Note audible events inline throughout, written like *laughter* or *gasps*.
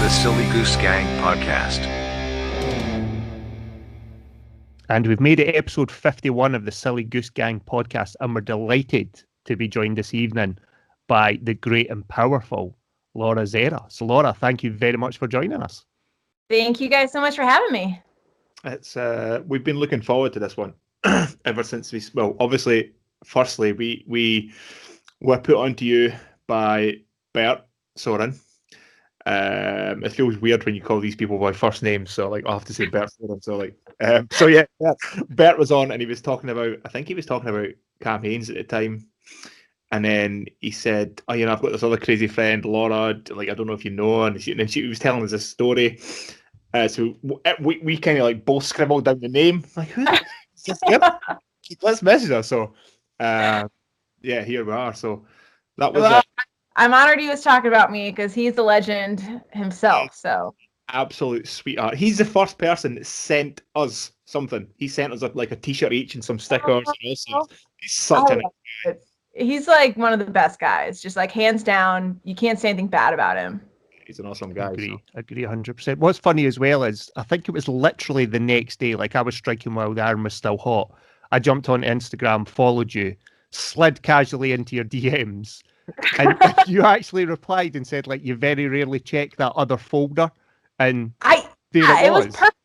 The Silly Goose Gang Podcast. And we've made it episode 51 of the Silly Goose Gang podcast, and we're delighted to be joined this evening by the great and powerful Laura Zerra. So, Laura, thank you very much for joining us. Thank you guys so much for having me. It's uh, we've been looking forward to this one *clears throat* ever since we. Well, obviously, firstly, we we were put onto you by Bert Soren. Um, it feels weird when you call these people by first names, so like I have to say Bert Soren. So like, um, so yeah, Bert, Bert was on and he was talking about. I think he was talking about campaigns at the time. And then he said, "Oh, you know, I've got this other crazy friend, Laura. Like, I don't know if you know." And, she, and then she was telling us a story. Uh, so we, we kind of like both scribbled down the name. Like, who? *laughs* Let's message her. So, uh, yeah, here we are. So that was Well, uh, I'm honored he was talking about me because he's a legend himself. So absolute sweetheart. He's the first person that sent us something. He sent us a, like a t-shirt each and some stickers. and all. He's such I an he's like one of the best guys. Just like hands down, you can't say anything bad about him. he's an awesome guy. agree, so. agree 100%. What's funny as well is I think it was literally the next day, like I was striking while the iron was still hot. I jumped on Instagram, followed you, slid casually into your DMs, *laughs* and *laughs* you actually replied and said, like, you very rarely check that other folder. And I there yeah, it it was. was perfect.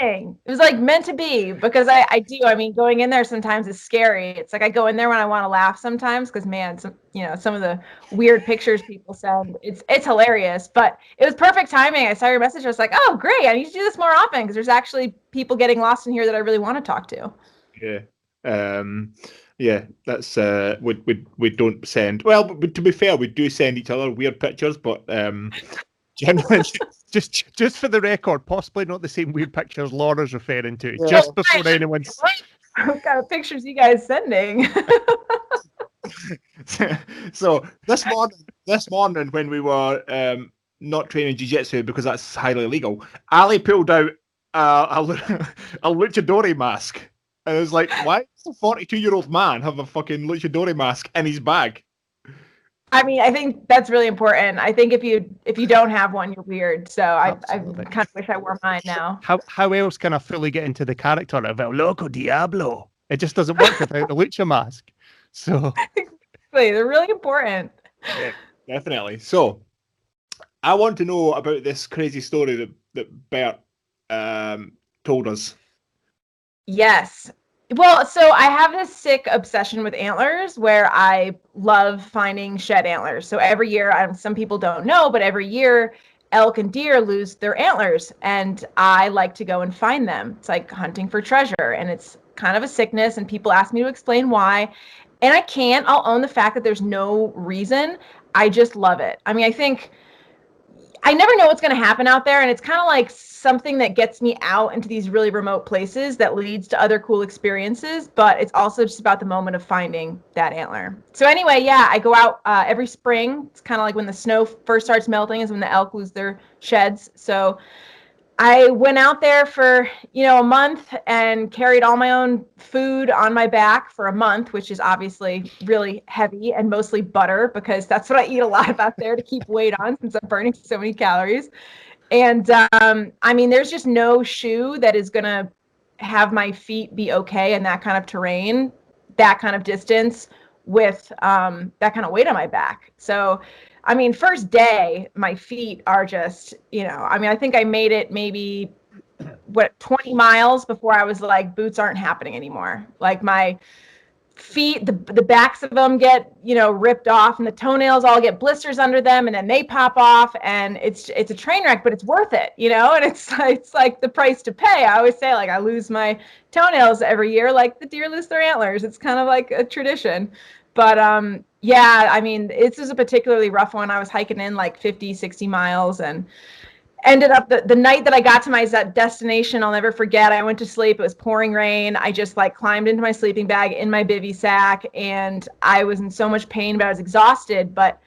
It was like meant to be because I, I do. I mean, going in there sometimes is scary. It's like I go in there when I want to laugh sometimes because man, some, you know, some of the weird pictures people send, it's it's hilarious. But it was perfect timing. I saw your message. I was like, oh great, I need to do this more often because there's actually people getting lost in here that I really want to talk to. Yeah. Um, yeah, that's uh, we we we don't send. Well, but, but to be fair, we do send each other weird pictures, but um, *laughs* generally, just just for the record, possibly not the same weird pictures Laura's referring to. Yeah. Just before anyone's what kind of pictures you guys sending? *laughs* so this morning, this morning when we were um, not training jiu-jitsu because that's highly illegal, Ali pulled out uh, a, lu- a luchadori mask. And I was like, why does a 42 year old man have a fucking luchadori mask in his bag? I mean, I think that's really important. I think if you if you don't have one, you're weird. So I, I kind of wish I wore mine now. how how else can I fully get into the character of El Loco Diablo? It just doesn't work without the lucha mask. So *laughs* Exactly, They're really important. Definitely. So, I want to know about this crazy story that, that Bert um, told us. Yes. Well, so I have this sick obsession with antlers where I love finding shed antlers. So every year, um, some people don't know, but every year, elk and deer lose their antlers, and I like to go and find them. It's like hunting for treasure, and it's kind of a sickness, and people ask me to explain why. And I can't. I'll own the fact that there's no reason. I just love it. I mean, I think I never know what's going to happen out there. And it's kind of like something that gets me out into these really remote places that leads to other cool experiences. But it's also just about the moment of finding that antler. So, anyway, yeah, I go out uh, every spring. It's kind of like when the snow first starts melting, is when the elk lose their sheds. So, I went out there for, you know, a month and carried all my own food on my back for a month, which is obviously really heavy and mostly butter because that's what I eat a lot of *laughs* out there to keep weight on since I'm burning so many calories. And um, I mean, there's just no shoe that is going to have my feet be okay in that kind of terrain, that kind of distance with um, that kind of weight on my back. So, I mean, first day, my feet are just, you know, I mean, I think I made it maybe what 20 miles before I was like, boots aren't happening anymore. Like my feet, the the backs of them get, you know, ripped off and the toenails all get blisters under them and then they pop off and it's it's a train wreck, but it's worth it, you know? And it's *laughs* it's like the price to pay. I always say like I lose my toenails every year like the deer lose their antlers. It's kind of like a tradition. But um yeah, I mean, this is a particularly rough one. I was hiking in like 50, 60 miles and ended up the, the night that I got to my destination, I'll never forget. I went to sleep. It was pouring rain. I just like climbed into my sleeping bag in my bivy sack and I was in so much pain, but I was exhausted. But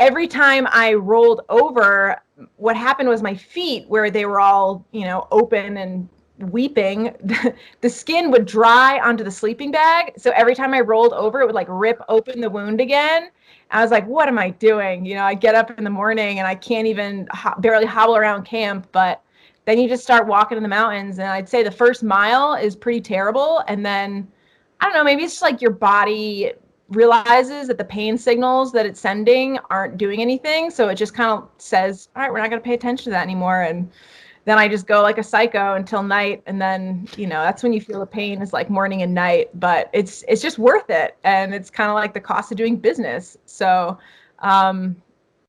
every time I rolled over, what happened was my feet, where they were all, you know, open and weeping, *laughs* the skin would dry onto the sleeping bag. So every time I rolled over, it would like rip open the wound again. I was like, what am I doing? You know, I get up in the morning and I can't even ho- barely hobble around camp, but then you just start walking in the mountains. And I'd say the first mile is pretty terrible. And then I don't know, maybe it's just like your body realizes that the pain signals that it's sending aren't doing anything. So it just kind of says, all right, we're not going to pay attention to that anymore. And then I just go like a psycho until night. And then, you know, that's when you feel the pain is like morning and night, but it's, it's just worth it. And it's kind of like the cost of doing business. So, um,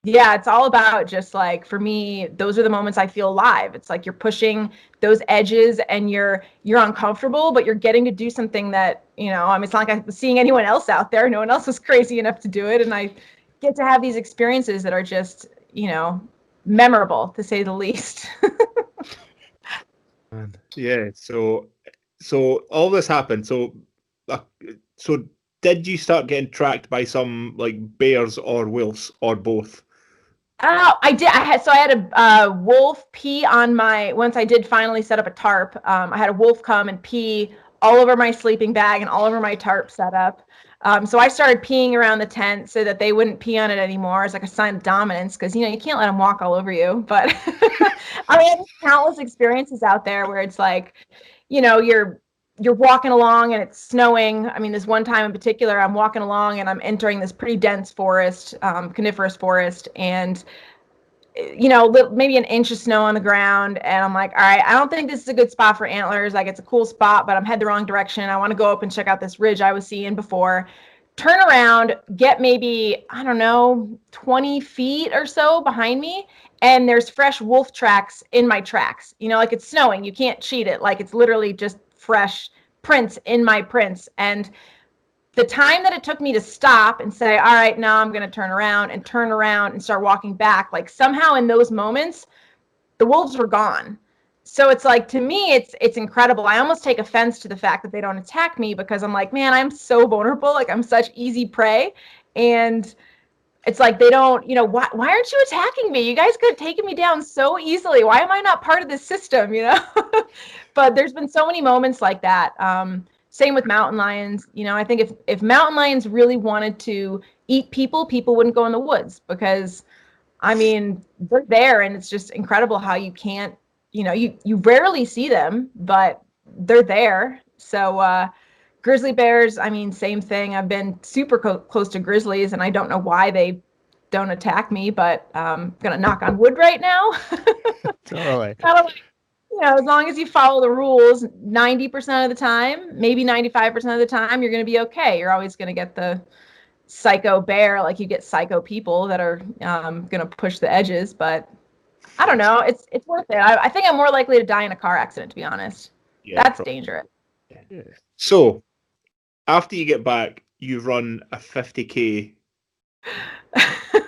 yeah, it's all about just like for me, those are the moments I feel alive. It's like you're pushing those edges and you're you're uncomfortable, but you're getting to do something that, you know, I mean it's not like I'm seeing anyone else out there. No one else was *laughs* crazy enough to do it. And I get to have these experiences that are just, you know, memorable to say the least. *laughs* Yeah. So, so all this happened. So, uh, so did you start getting tracked by some like bears or wolves or both? Oh, I did. I had so I had a uh, wolf pee on my. Once I did finally set up a tarp, um, I had a wolf come and pee all over my sleeping bag and all over my tarp setup. Um, so I started peeing around the tent so that they wouldn't pee on it anymore. It's like a sign of dominance because you know you can't let them walk all over you. But *laughs* I mean, countless experiences out there where it's like, you know, you're you're walking along and it's snowing. I mean, this one time in particular, I'm walking along and I'm entering this pretty dense forest, um, coniferous forest, and you know, maybe an inch of snow on the ground. And I'm like, all right, I don't think this is a good spot for antlers. Like, it's a cool spot, but I'm head the wrong direction. I want to go up and check out this ridge I was seeing before. Turn around, get maybe, I don't know, 20 feet or so behind me. And there's fresh wolf tracks in my tracks. You know, like it's snowing. You can't cheat it. Like, it's literally just fresh prints in my prints. And the time that it took me to stop and say, all right, now I'm going to turn around and turn around and start walking back, like somehow in those moments, the wolves were gone. So it's like to me, it's it's incredible. I almost take offense to the fact that they don't attack me because I'm like, man, I'm so vulnerable. Like I'm such easy prey, and it's like they don't, you know, why why aren't you attacking me? You guys could have taken me down so easily. Why am I not part of this system? You know, *laughs* but there's been so many moments like that. Um, same with mountain lions. You know, I think if if mountain lions really wanted to eat people, people wouldn't go in the woods because, I mean, they're there, and it's just incredible how you can't. You know, you you rarely see them, but they're there. So. uh grizzly bears i mean same thing i've been super co- close to grizzlies and i don't know why they don't attack me but i'm um, gonna knock on wood right now *laughs* totally kind of like you know, as long as you follow the rules 90% of the time, maybe 95% of the time, you're going to be okay. You're always going to get the psycho bear, like you get psycho people that are um, going to push the edges. But I don't know. It's it's worth it. I, I, think I'm more likely to die in a car accident, to be honest. Yeah, That's probably. dangerous. Yeah. So, after you get back, you run a 50k *laughs*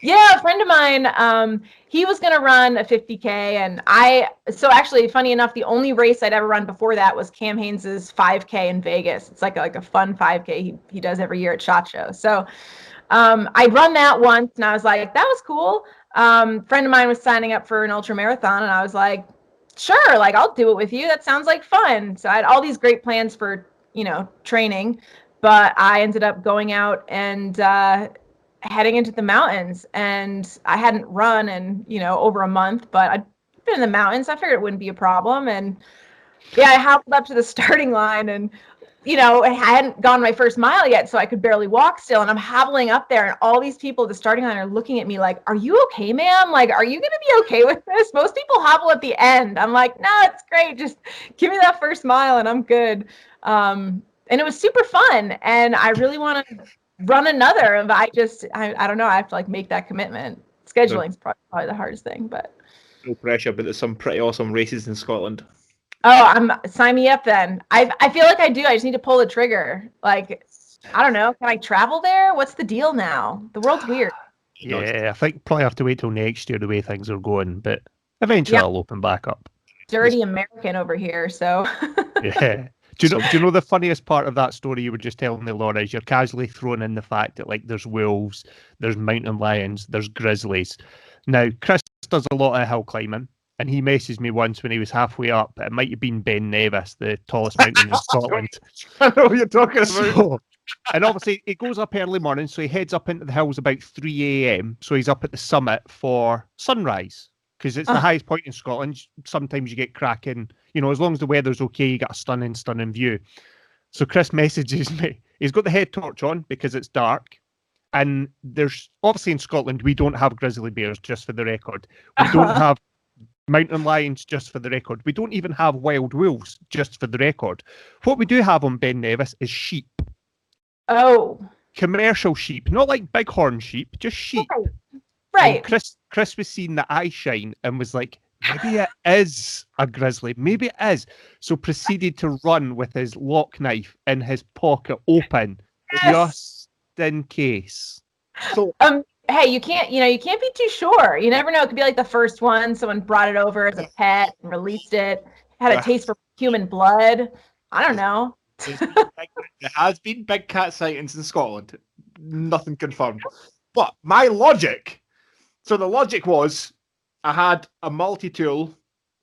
yeah, a friend of mine, um, he was gonna run a 50k, and I. So actually, funny enough, the only race I'd ever run before that was Cam Hanes's 5k in Vegas. It's like a, like a fun 5k he he does every year at Shot Show. So um, I'd run that once, and I was like, that was cool. Um, friend of mine was signing up for an ultra marathon, and I was like, sure, like I'll do it with you. That sounds like fun. So I had all these great plans for you know training but I ended up going out and uh, heading into the mountains and I hadn't run in, you know, over a month, but I'd been in the mountains. I figured it wouldn't be a problem. And yeah, I hobbled up to the *laughs* starting line and, you know, I hadn't gone my first mile yet, so I could barely walk still. And I'm hobbling up there, and all these people at the starting line are looking at me like, Are you okay, ma'am? Like, are you going to be okay with this? Most people hobble at the end. I'm like, No, it's great. Just give me that first mile and I'm good. Um, and it was super fun. And I really want to run another. But I just, I, I don't know. I have to like make that commitment. Scheduling is probably, probably the hardest thing, but no pressure. But there's some pretty awesome races in Scotland. Oh, I'm sign me up then. I I feel like I do. I just need to pull the trigger. Like, I don't know. Can I travel there? What's the deal now? The world's weird. *sighs* Yeah, I think probably have to wait till next year the way things are going, but eventually yeah. I'll open back up. Dirty American over here, so. *laughs* yeah. Do you know? Do you know the funniest part of that story you were just telling me, Laura? Is you're casually throwing in the fact that like there's wolves, there's mountain lions, there's grizzlies. Now, Chris does a lot of hill climbing, and he messaged me once when he was halfway up. It might have been Ben Nevis, the tallest mountain in *laughs* Scotland. I know what you're talking about. So, and obviously, he goes up early morning, so he heads up into the hills about 3 a.m. So he's up at the summit for sunrise because it's the Uh. highest point in Scotland. Sometimes you get cracking, you know, as long as the weather's okay, you got a stunning, stunning view. So Chris *laughs* messages me. He's got the head torch on because it's dark. And there's obviously in Scotland, we don't have grizzly bears, just for the record. We don't Uh-huh. *laughs* have mountain lions, just for the record. We don't even have wild wolves, just for the record. What we do have on Ben Nevis is sheep Oh, commercial sheep, not like bighorn sheep, just sheep. right. Right. Chris Chris was seeing the eye shine and was like, maybe it is a grizzly, maybe it is. So proceeded to run with his lock knife in his pocket open, Yes. just in case. So Um, hey, you can't, you know, you can't be too sure. You never know. It could be like the first one. Someone brought it over as a pet and released it. Had a taste for human blood. I don't know. *laughs* there has been big cat sightings in Scotland. Nothing confirmed. But my logic. So the logic was, I had a multi-tool,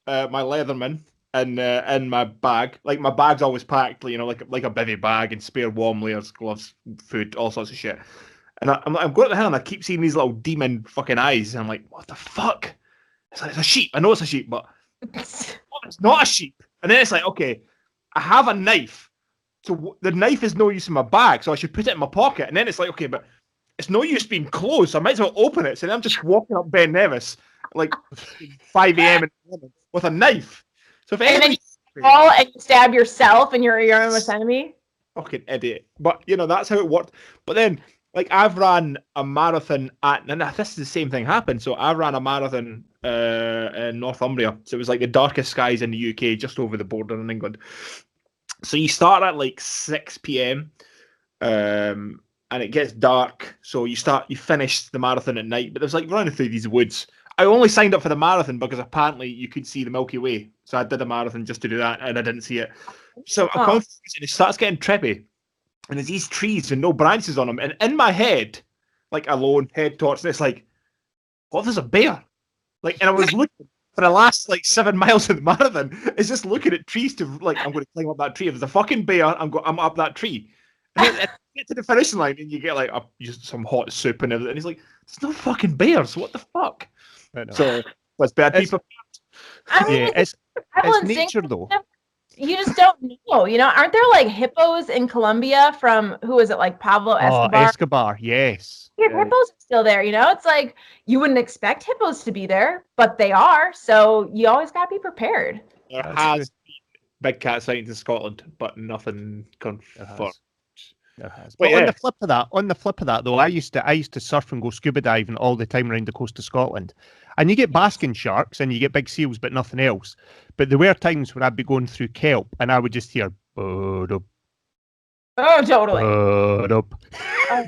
uh, my Leatherman, in uh, in my bag. Like my bag's always packed, you know, like like a bivy bag and spare warm layers, gloves, food, all sorts of shit. And I, I'm, I'm going to the hill and I keep seeing these little demon fucking eyes. And I'm like, what the fuck? It's like it's a sheep. I know it's a sheep, but oh, *laughs* it's not a sheep. And then it's like, okay, I have a knife. So the knife is no use in my bag, so I should put it in my pocket. And then it's like, okay, but it's no use being closed, so I might as well open it. So then I'm just walking up Ben Nevis, like 5 a.m. in the morning with a knife. So if And then anybody Fall and you stab yourself and you're your own worst enemy. fucking idiot. But you know, that's how it worked. But then, like, I've ran a marathon at, and this is the same thing happened. So I ran a marathon uh, in Northumbria. So it was like the darkest skies in the UK, just over the border in England. So you start at like 6 p.m. Um, and it gets dark. So you start, you finish the marathon at night. But there's like running through these woods. I only signed up for the marathon because apparently you could see the Milky Way. So I did a marathon just to do that, and I didn't see it. So Oh. and it starts getting trippy and there's these trees and no branches on them. And in my head, like alone, head torch, and it's like, what if there's a bear? Like, and I was *laughs* looking for the last like seven miles of the marathon, is just looking at trees to like, I'm going to climb up that tree. If there's a fucking bear, I'm going, I'm up that tree. *laughs* And you get to the finishing line and you get like a, just some hot soup and everything. And he's like, there's no fucking bears. What the fuck? So let's better be It's- prepared. I mean, yeah, it's, survival it's instinct, nature though. You just don't know. You know, aren't there like hippos in Colombia from who was it like Pablo Oh, Escobar? Escobar, yes. Yeah, Yeah. hippos are still there. You know, it's like you wouldn't expect hippos to be there, but they are. So you always got to be prepared. There has been big cat sightings in Scotland, but nothing confirmed. Has. Uh-huh. Has. But But on the flip of that, on the flip of that though, I used to I used to surf and go scuba diving all the time around the coast of Scotland. And you get basking sharks and you get big seals, but nothing else. But there were times when I'd be going through kelp and I would just hear bud up, Oh, totally. bud up. Uh, oh,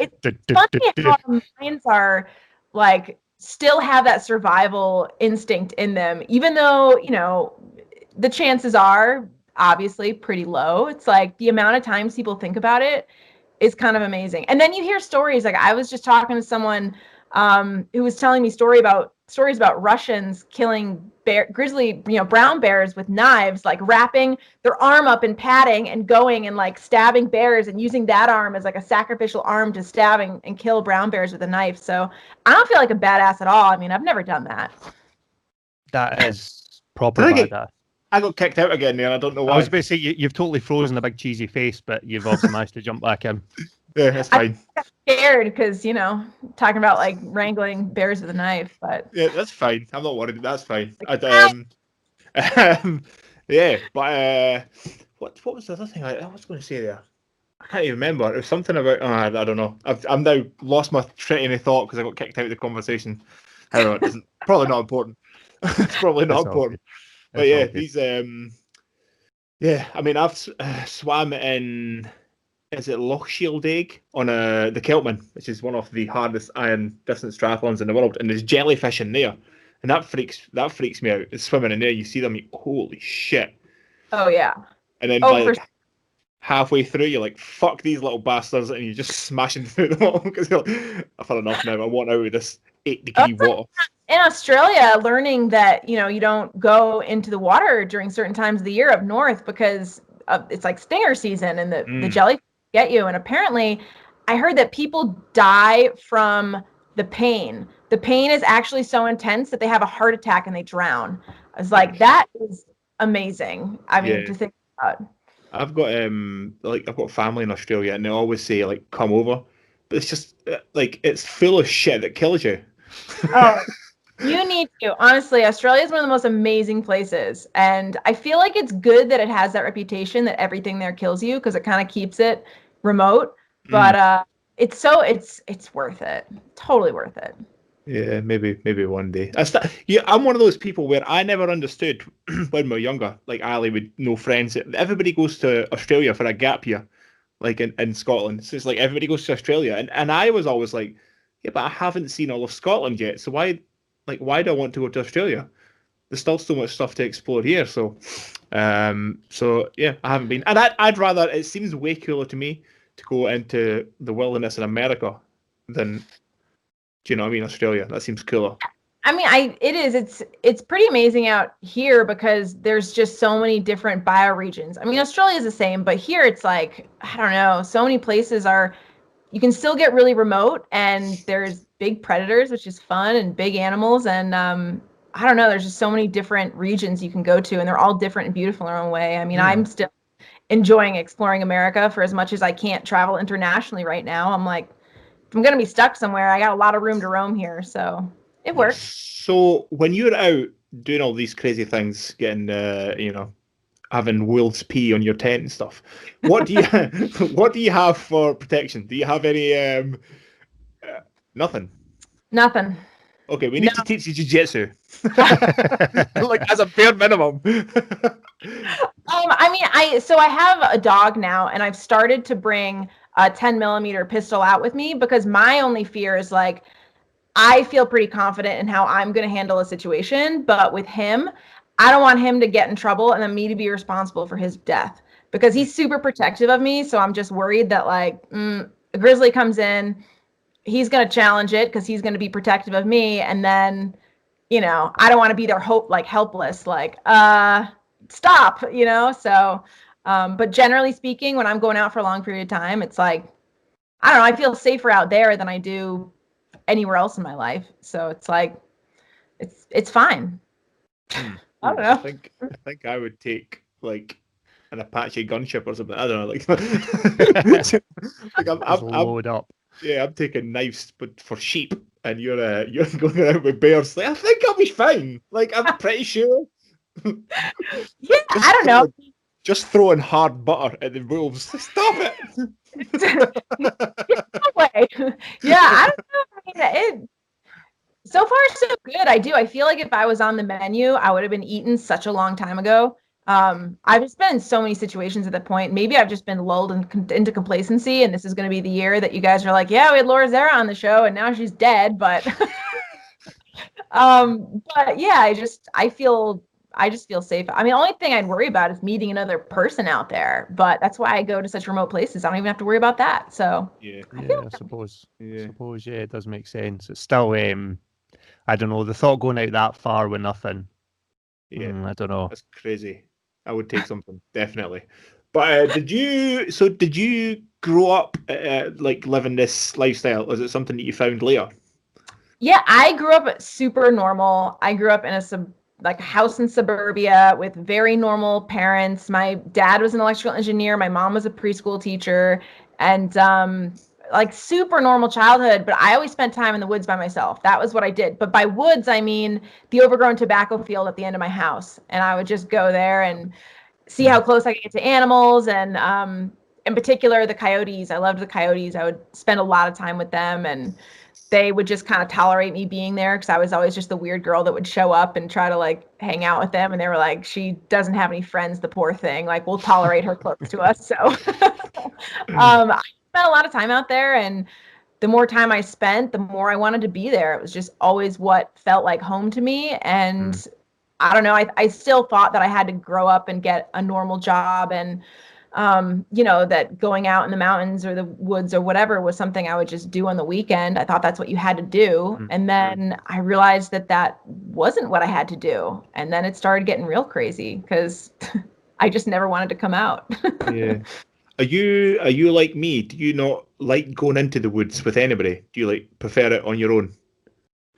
it's *laughs* Du- du- funny du- du. how our minds are like still have that survival instinct in them, even though, you know, the chances are obviously pretty low. It's like the amount of times people think about it is kind of amazing. And then you hear stories like I was just talking to someone um, who was telling me story about stories about Russians killing bear grizzly, you know, brown bears with knives, like wrapping their arm up in padding and going and like stabbing bears and using that arm as like a sacrificial arm to stabbing and kill brown bears with a knife. So I don't feel like a badass at all. I mean, I've never done that. That is proper I think it- badass. I got kicked out again there. I don't know why. I was about to say you, you've totally frozen a big cheesy face, but you've also *laughs* managed to jump back in. Yeah, that's I- fine. Scared because you know talking about like wrangling bears with a knife, but Yeah, that's fine. I'm not worried. That's fine. I'd, um, *laughs* um, yeah, but uh, what what was the other thing I, I was going to say there? I can't even remember. It was something about. Oh, I, I don't know. I've I'm now lost my train of thought because I got kicked out of the conversation. I don't know. It isn't probably not important. *laughs* it's probably not It's all important. good. But yeah, good. these um, yeah. I mean, I've uh, swam in is it Loch Shieldaig on uh, the Celtman, which is one of the hardest iron distance triathlons in the world, and there's jellyfish in there, and that freaks that freaks me out. It's swimming in there, you see them, you, holy shit! oh yeah, And then Oh, by, for halfway through, you're like, "Fuck these little bastards," and you're just smashing *laughs* through them all because you're like, "I've had enough now. I want out of this degree Oh, water." in Australia, learning that you know you don't go into the water during certain times of the year up north because of, it's like stinger season and the the Mm. jelly get you. And apparently, I heard that people die from the pain. The pain is actually so intense that they have a heart attack and they drown. I was like, that is amazing. I mean, Yeah. to think about. I've got um like I've got family in Australia and they always say like come over, but it's just uh, like it's full of shit that kills you. Oh, *laughs* you need to. Honestly, Australia is one of the most amazing places. And I feel like it's good that it has that reputation that everything there kills you because it kind of keeps it remote. But uh it's so it's it's worth it. Totally worth it. Yeah, maybe maybe one day. I st- yeah, I'm one of those people where I never understood *clears throat* when we were younger. Like Ali with no friends. Everybody goes to Australia for a gap year, like in, in Scotland. So it's like everybody goes to Australia, and and I was always like, yeah, but I haven't seen all of Scotland yet. So why, like, why do I want to go to Australia? There's still so much stuff to explore here. So, um, so yeah, I haven't been, and I'd I'd rather. It seems way cooler to me to go into the wilderness in America than do you know what I mean? Australia. That seems cooler. I mean, I it is. It's it's pretty amazing out here because there's just so many different bioregions. I mean, Australia is the same, but here it's like I don't know. So many places are. You can still get really remote, and there's big predators, which is fun, and big animals, and um, I don't know. There's just so many different regions you can go to, and they're all different and beautiful in their own way. I mean, Hmm. I'm still enjoying exploring America for as much as I can't travel internationally right now. I'm like, if I'm gonna be stuck somewhere, I got a lot of room to roam here, so it works. So when you're out doing all these crazy things, getting uh, you know, having wolves pee on your tent and stuff, what do you *laughs* *laughs* what do you have for protection? Do you have any um uh, nothing? Nothing. Okay, we need No. to teach you jiu-jitsu. *laughs* like as a bare minimum. Um, I mean, I so I have a dog now, and I've started to bring a 10 millimeter pistol out with me because my only fear is like I feel pretty confident in how I'm going to handle a situation, but with him, I don't want him to get in trouble and then me to be responsible for his death because he's super protective of me. So I'm just worried that like mm, a grizzly comes in, he's going to challenge it because he's going to be protective of me, and then you know I don't want to be there hope like helpless like uh stop you know? So um but generally speaking when i'm going out for a long period of time it's like i don't know i feel safer out there than i do anywhere else in my life. So it's like it's it's fine i don't I know think I think I would take like an Apache gunship or something. I don't know, like, *laughs* like I'm, I'm, I'm, load up. yeah, I'm taking knives, but for sheep, and you're uh, *laughs* you're going around with bears. Like, I think I'll be fine. Like, I'm pretty sure. *laughs* yeah i don't know Just throwing hard butter at the wolves. Stop it. no way. yeah, I don't know. I mean, it so far so good. I do. I feel like if I was on the menu, I would have been eaten such a long time ago. Um, I've just been in so many situations at that point. Maybe I've just been lulled in, into complacency, and this is going to be the year that you guys are like, "Yeah, we had Laura Zerra on the show, and now she's dead." But, *laughs* um, but yeah, I just I feel I just feel safe. I mean, the only thing I'd worry about is meeting another person out there. But that's why I go to such remote places. I don't even have to worry about that. So Yeah, I Yeah, I suppose. yeah. suppose yeah, it does make sense. It's still um, I don't know. The thought going out that far with nothing. Yeah. mm, I don't know. That's crazy. I would take something *laughs* definitely. But uh, did you? So did you grow up uh, like living this lifestyle? Was it something that you found later? Yeah, I grew up super normal. I grew up in a sub like a house in suburbia with very normal parents. My dad was an electrical engineer, my mom was a preschool teacher, and um like super normal childhood, but I always spent time in the woods by myself. That was what I did. But by woods, I mean the overgrown tobacco field at the end of my house. And I would just go there and see how close I could get to animals and um in particular the coyotes. I loved the coyotes. I would spend a lot of time with them and they would just kind of tolerate me being there because I was always just the weird girl that would show up and try to like hang out with them. And they were like, she doesn't have any friends, the poor thing. Like, we'll tolerate her close to us. So *laughs* um, *clears throat* I spent a lot of time out there. And the more time I spent, the more I wanted to be there. It was just always what felt like home to me. And I don't know, I, I still thought that I had to grow up and get a normal job and um, you know, that going out in the mountains or the woods or whatever was something I would just do on the weekend. I thought that's what you had to do. Mhm. And then I realized that that wasn't what I had to do. And then it started getting real crazy because *laughs* I just never wanted to come out. *laughs* yeah. Are you are you like me? Do you not like going into the woods with anybody? Do you like prefer it on your own?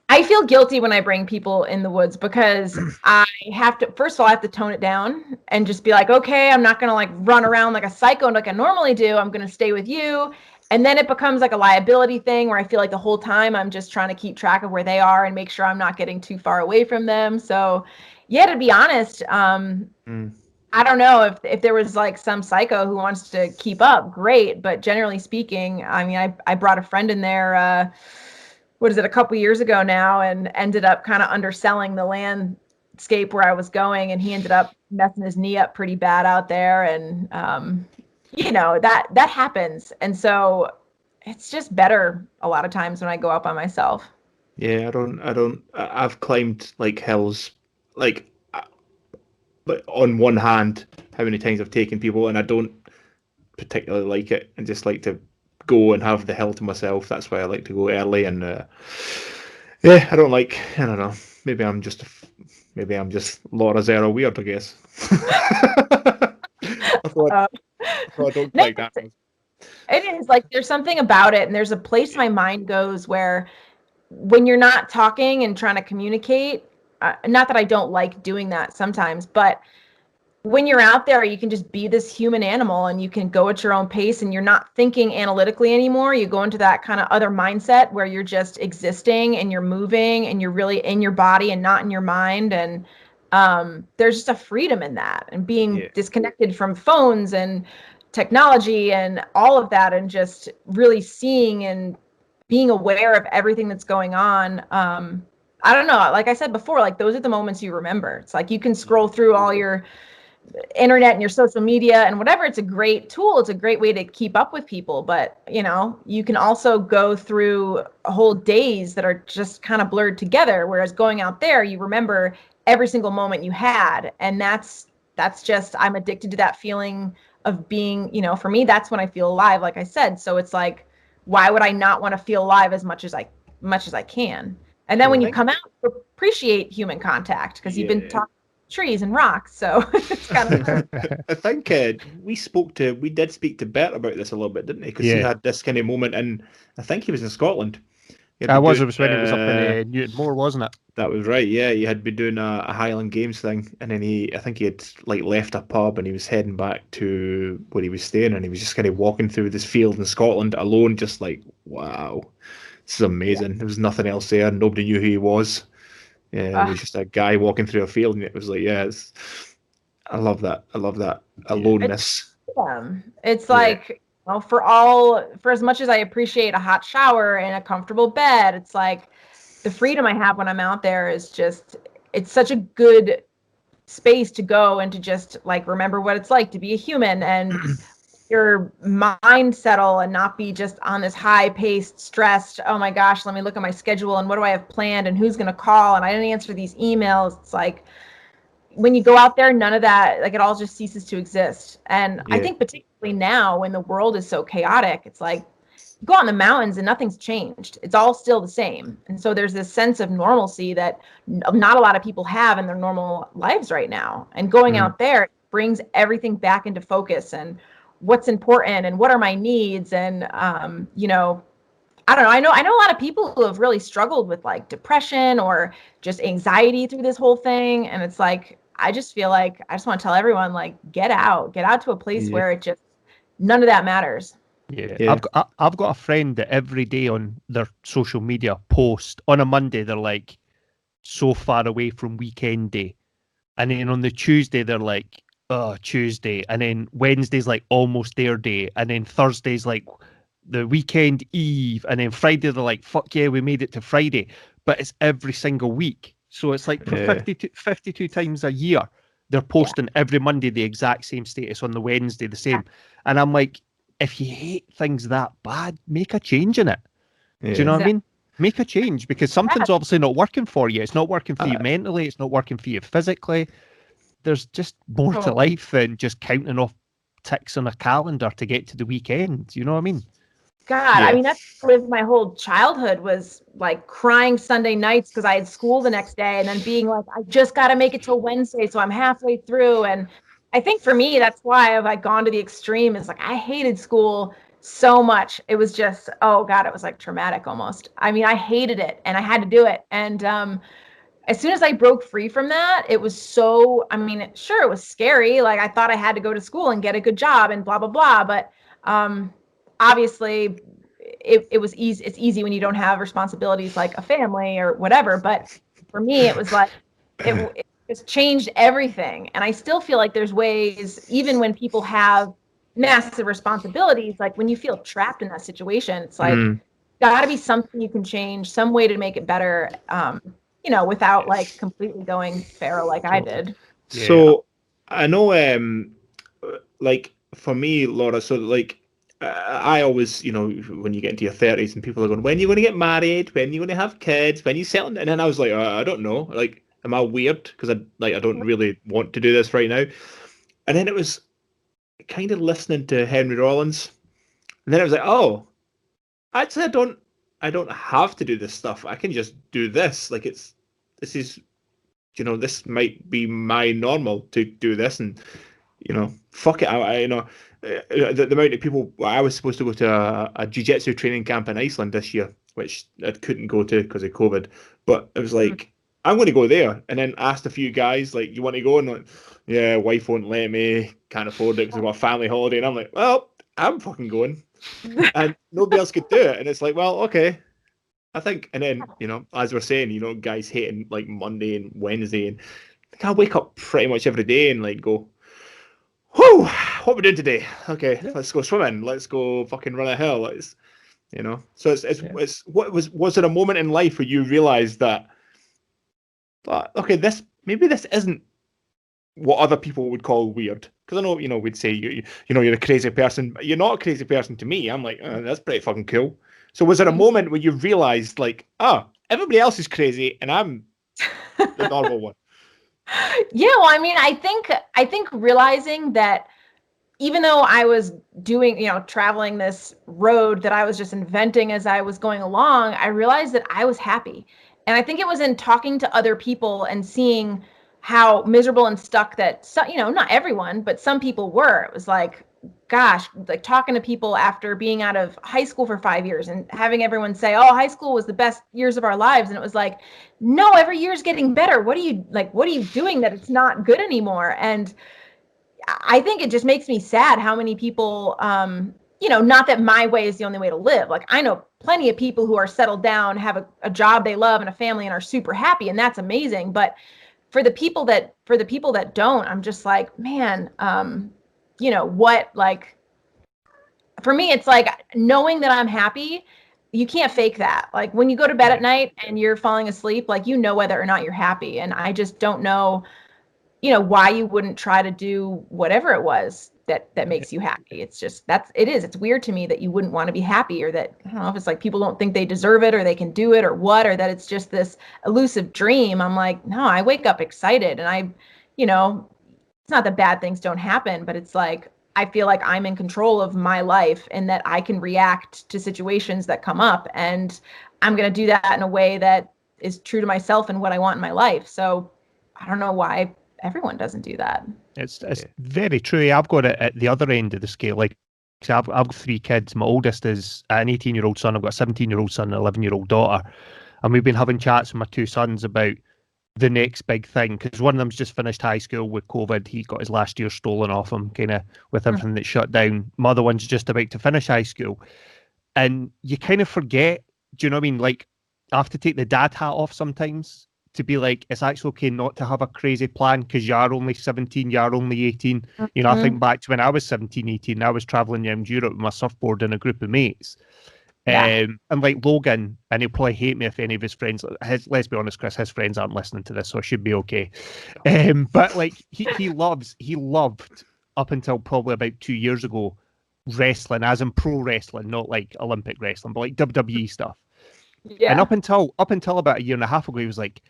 I feel guilty when I bring people in the woods because *clears throat* I have to first of all I have to tone it down and just be like, okay, I'm not gonna like run around like a psycho like I normally do. I'm gonna stay with you. And then it becomes like a liability thing where I feel like the whole time I'm just trying to keep track of where they are and make sure I'm not getting too far away from them. So yeah, to be honest, um, Mm. I don't know if if there was like some psycho who wants to keep up, great. But generally speaking, I mean, I I brought a friend in there. Uh, what is it? A couple years ago now, and ended up kind of underselling the landscape where I was going, and he ended up messing his knee up pretty bad out there, and um, you know that that happens, and so it's just better a lot of times when I go out by myself. Yeah, I don't. I don't. I've climbed like hills, like, but on one hand, how many times I've taken people, and I don't particularly like it, and just like to go and have the hill to myself. That's why I like to go early, and uh, yeah, I don't like. I don't know. Maybe I'm just. Maybe I'm just Laura Zerra weird. I guess. *laughs* I thought, Uh, I thought I don't like that. It is like there's something about it, and there's a place my mind goes where when you're not talking and trying to communicate, uh, not that I don't like doing that sometimes, but when you're out there, you can just be this human animal and you can go at your own pace and you're not thinking analytically anymore. You go into that kind of other mindset where you're just existing and you're moving and you're really in your body and not in your mind. And um, there's just a freedom in that and being Yeah. disconnected from phones and technology and all of that and just really seeing and being aware of everything that's going on um i don't know like i said before like those are the moments you remember. It's like you can scroll through all mm-hmm. your eh, internet and your social media and whatever it's a great tool it's a great way to keep up with people but you know you can also go through whole days that are just kind of blurred together whereas going out there you remember every single moment you had and that's that's just i'm addicted to that feeling of being you know for me that's when i feel alive like i said so it's like why would i not want to feel alive as much as i much as i can and then when you come out you appreciate human contact because you've Yeah. been talking trees and rocks so *laughs* it's kind of *laughs* I think uh, we spoke to, we did speak to Bert about this a little bit, didn't he? Because he had this kind of moment, and I think he was in Scotland. He I been was. It was when it was up in uh, uh, Newtonmore, wasn't it? That was right. Yeah, he had been doing a, a Highland Games thing, and then he, I think he had like left a pub, and he was heading back to where he was staying, and he was just kind of walking through this field in Scotland alone, just like, wow, this is amazing. There was nothing else there. Nobody knew who he was. Yeah, it Ah. was just a guy walking through a field, and it was like, yeah, it's, I love that. I love that aloneness. It's Yeah. like you know, for all for as much as I appreciate a hot shower and a comfortable bed, it's like the freedom I have when I'm out there is just it's such a good space to go and to just like remember what it's like to be a human and *clears throat* your mind settle and not be just on this high paced stressed oh my gosh let me look at my schedule and what do i have planned and who's going to call and i didn't answer these emails. It's like when you go out there none of that like it all just ceases to exist. And i think particularly now when the world is so chaotic it's like you go out in the mountains and nothing's changed. It's all still the same. And so there's this sense of normalcy that not a lot of people have in their normal lives right now. And going Mm. out there brings everything back into focus and what's important and what are my needs and um, you know i don't know i know i know a lot of people who have really struggled with like depression or just anxiety through this whole thing and it's like i just feel like i just want to tell everyone like get out get out to a place Yeah. where it just none of that matters Yeah, Yeah. I've got I- I've got a friend that every day on their social media post on a Monday they're like so far away from weekend day, and then on the Tuesday they're like oh Tuesday, and then Wednesday's like almost their day, and then Thursday's like the weekend eve, and then Friday they're like fuck yeah we made it to Friday, but it's every single week, so it's like for Yeah. 52, 52 times a year they're posting every Monday the exact same status on the Wednesday the same, and I'm like if you hate things that bad, make a change in it. Do you know what I mean? Make a change because something's obviously not working for you. It's not working for you Uh, mentally. It's not working for you physically. There's just more to life than just counting off ticks on a calendar to get to the weekend. You know what I mean? God, Yeah. I mean that's lived my whole childhood was like crying Sunday nights because I had school the next day and then being like, I just got to make it till Wednesday, so I'm halfway through. And I think for me, that's why I've like gone to the extreme. Is like I hated school so much. It was just, oh God, it was like traumatic almost. I mean, I hated it and I had to do it. And um, as soon as I broke free from that, it was so. I mean, sure, it was scary. Like I thought I had to go to school and get a good job and blah blah blah, but um obviously it, it was easy it's easy when you don't have responsibilities like a family or whatever but for me it was like it, it just changed everything and i still feel like there's ways even when people have massive responsibilities like when you feel trapped in that situation it's like Mm. got to be something you can change some way to make it better um you know without like completely going feral like i did Yeah. So I know, um, like for me, Laura. So like, uh, I always, you know, when you get into your thirties and people are going, "When are you going to get married? When are you going to have kids? When are you settling?" And then I was like, uh, "I don't know. Like, am I weird? Because I like I don't really want to do this right now." And then it was kind of listening to Henry Rollins, and then I was like, "Oh, actually, I don't. I don't have to do this stuff. I can just do this. Like it's this is you know, this might be my normal to do this, and you know, fuck it. I, I you know, uh, the, the amount of people. I was supposed to go to a, a jiu-jitsu training camp in Iceland this year, which I couldn't go to because of COVID. But it was like, I'm going to go there, and then asked a few guys, like, you want to go? And like, yeah, wife won't let me, can't afford it because I've got a family holiday, and I'm like, well, I'm fucking going, *laughs* and nobody else could do it, and it's like, well, okay. I think, and then you know, as we're saying, you know, guys hating like Monday and Wednesday, and like, I wake up pretty much every day and like go, "Whew, what we doing today? Okay, let's go swimming. Let's go fucking run a hill. Let's, you know." So it's it's, Yeah. it's what was was it a moment in life where you realized that, that okay, this maybe this isn't what other people would call weird. Because I know, you know, we'd say you, you, you know, you're a crazy person, but you're not a crazy person to me. I'm like, oh, that's pretty fucking cool. So was there a Mhm. moment where you realized, like, oh, everybody else is crazy and I'm *laughs* the normal one? yeah well i mean i think i think realizing that even though i was doing you know traveling this road that i was just inventing as i was going along i realized that i was happy and i think it was in talking to other people and seeing how miserable and stuck that so, you know not everyone but some people were it was like gosh like talking to people after being out of high school for 5 years and having everyone say oh high school was the best years of our lives. And it was like no every year's getting better. What are you like what are you doing that it's not good anymore? And i think it just makes me sad how many people um you know not that my way is the only way to live. Like i know plenty of people who are settled down have a, a job they love and a family and are super happy and that's amazing. But for the people that for the people that don't i'm just like man um you know what like for me it's like knowing that i'm happy you can't fake that. Like when you go to bed at night and you're falling asleep like you know whether or not you're happy and i just don't know you know why you wouldn't try to do whatever it was that that makes you happy. It's just that's it is. It's weird to me that you wouldn't want to be happy or that i don't know if it's like people don't think they deserve it or they can do it or what or that it's just this elusive dream. I'm like no i wake up excited and i you know it's not that bad things don't happen but it's like i feel like i'm in control of my life and that i can react to situations that come up and i'm going to do that in a way that is true to myself and what i want in my life so i don't know why everyone doesn't do that It's it's very true. I've got it at the other end of the scale. Like, I've I've got three kids. My oldest is an 18 year old son. I've got a 17 year old son and an 11 year old daughter, and we've been having chats with my two sons about the next big thing because one of them's just finished high school with COVID. He got his last year stolen off him, kind of with hmm. everything that shut down. My other one's just about to finish high school, and you kind of forget. Do you know what I mean? Like, I have to take the dad hat off sometimes to be like, it's actually okay not to have a crazy plan because you are only 17, you are only 18. You know, I mm-hmm. think back to when I was 17, 18, I was traveling around Europe with my surfboard and a group of mates. Yeah. Um, and like Logan, and he'll probably hate me if any of his friends, his, let's be honest, Chris, his friends aren't listening to this, so I should be okay. Um, but like he, he loves, he loved up until probably about two years ago wrestling, as in pro wrestling, not like Olympic wrestling, but like WWE stuff. yeah And up until up until about a year and a half ago, he was like,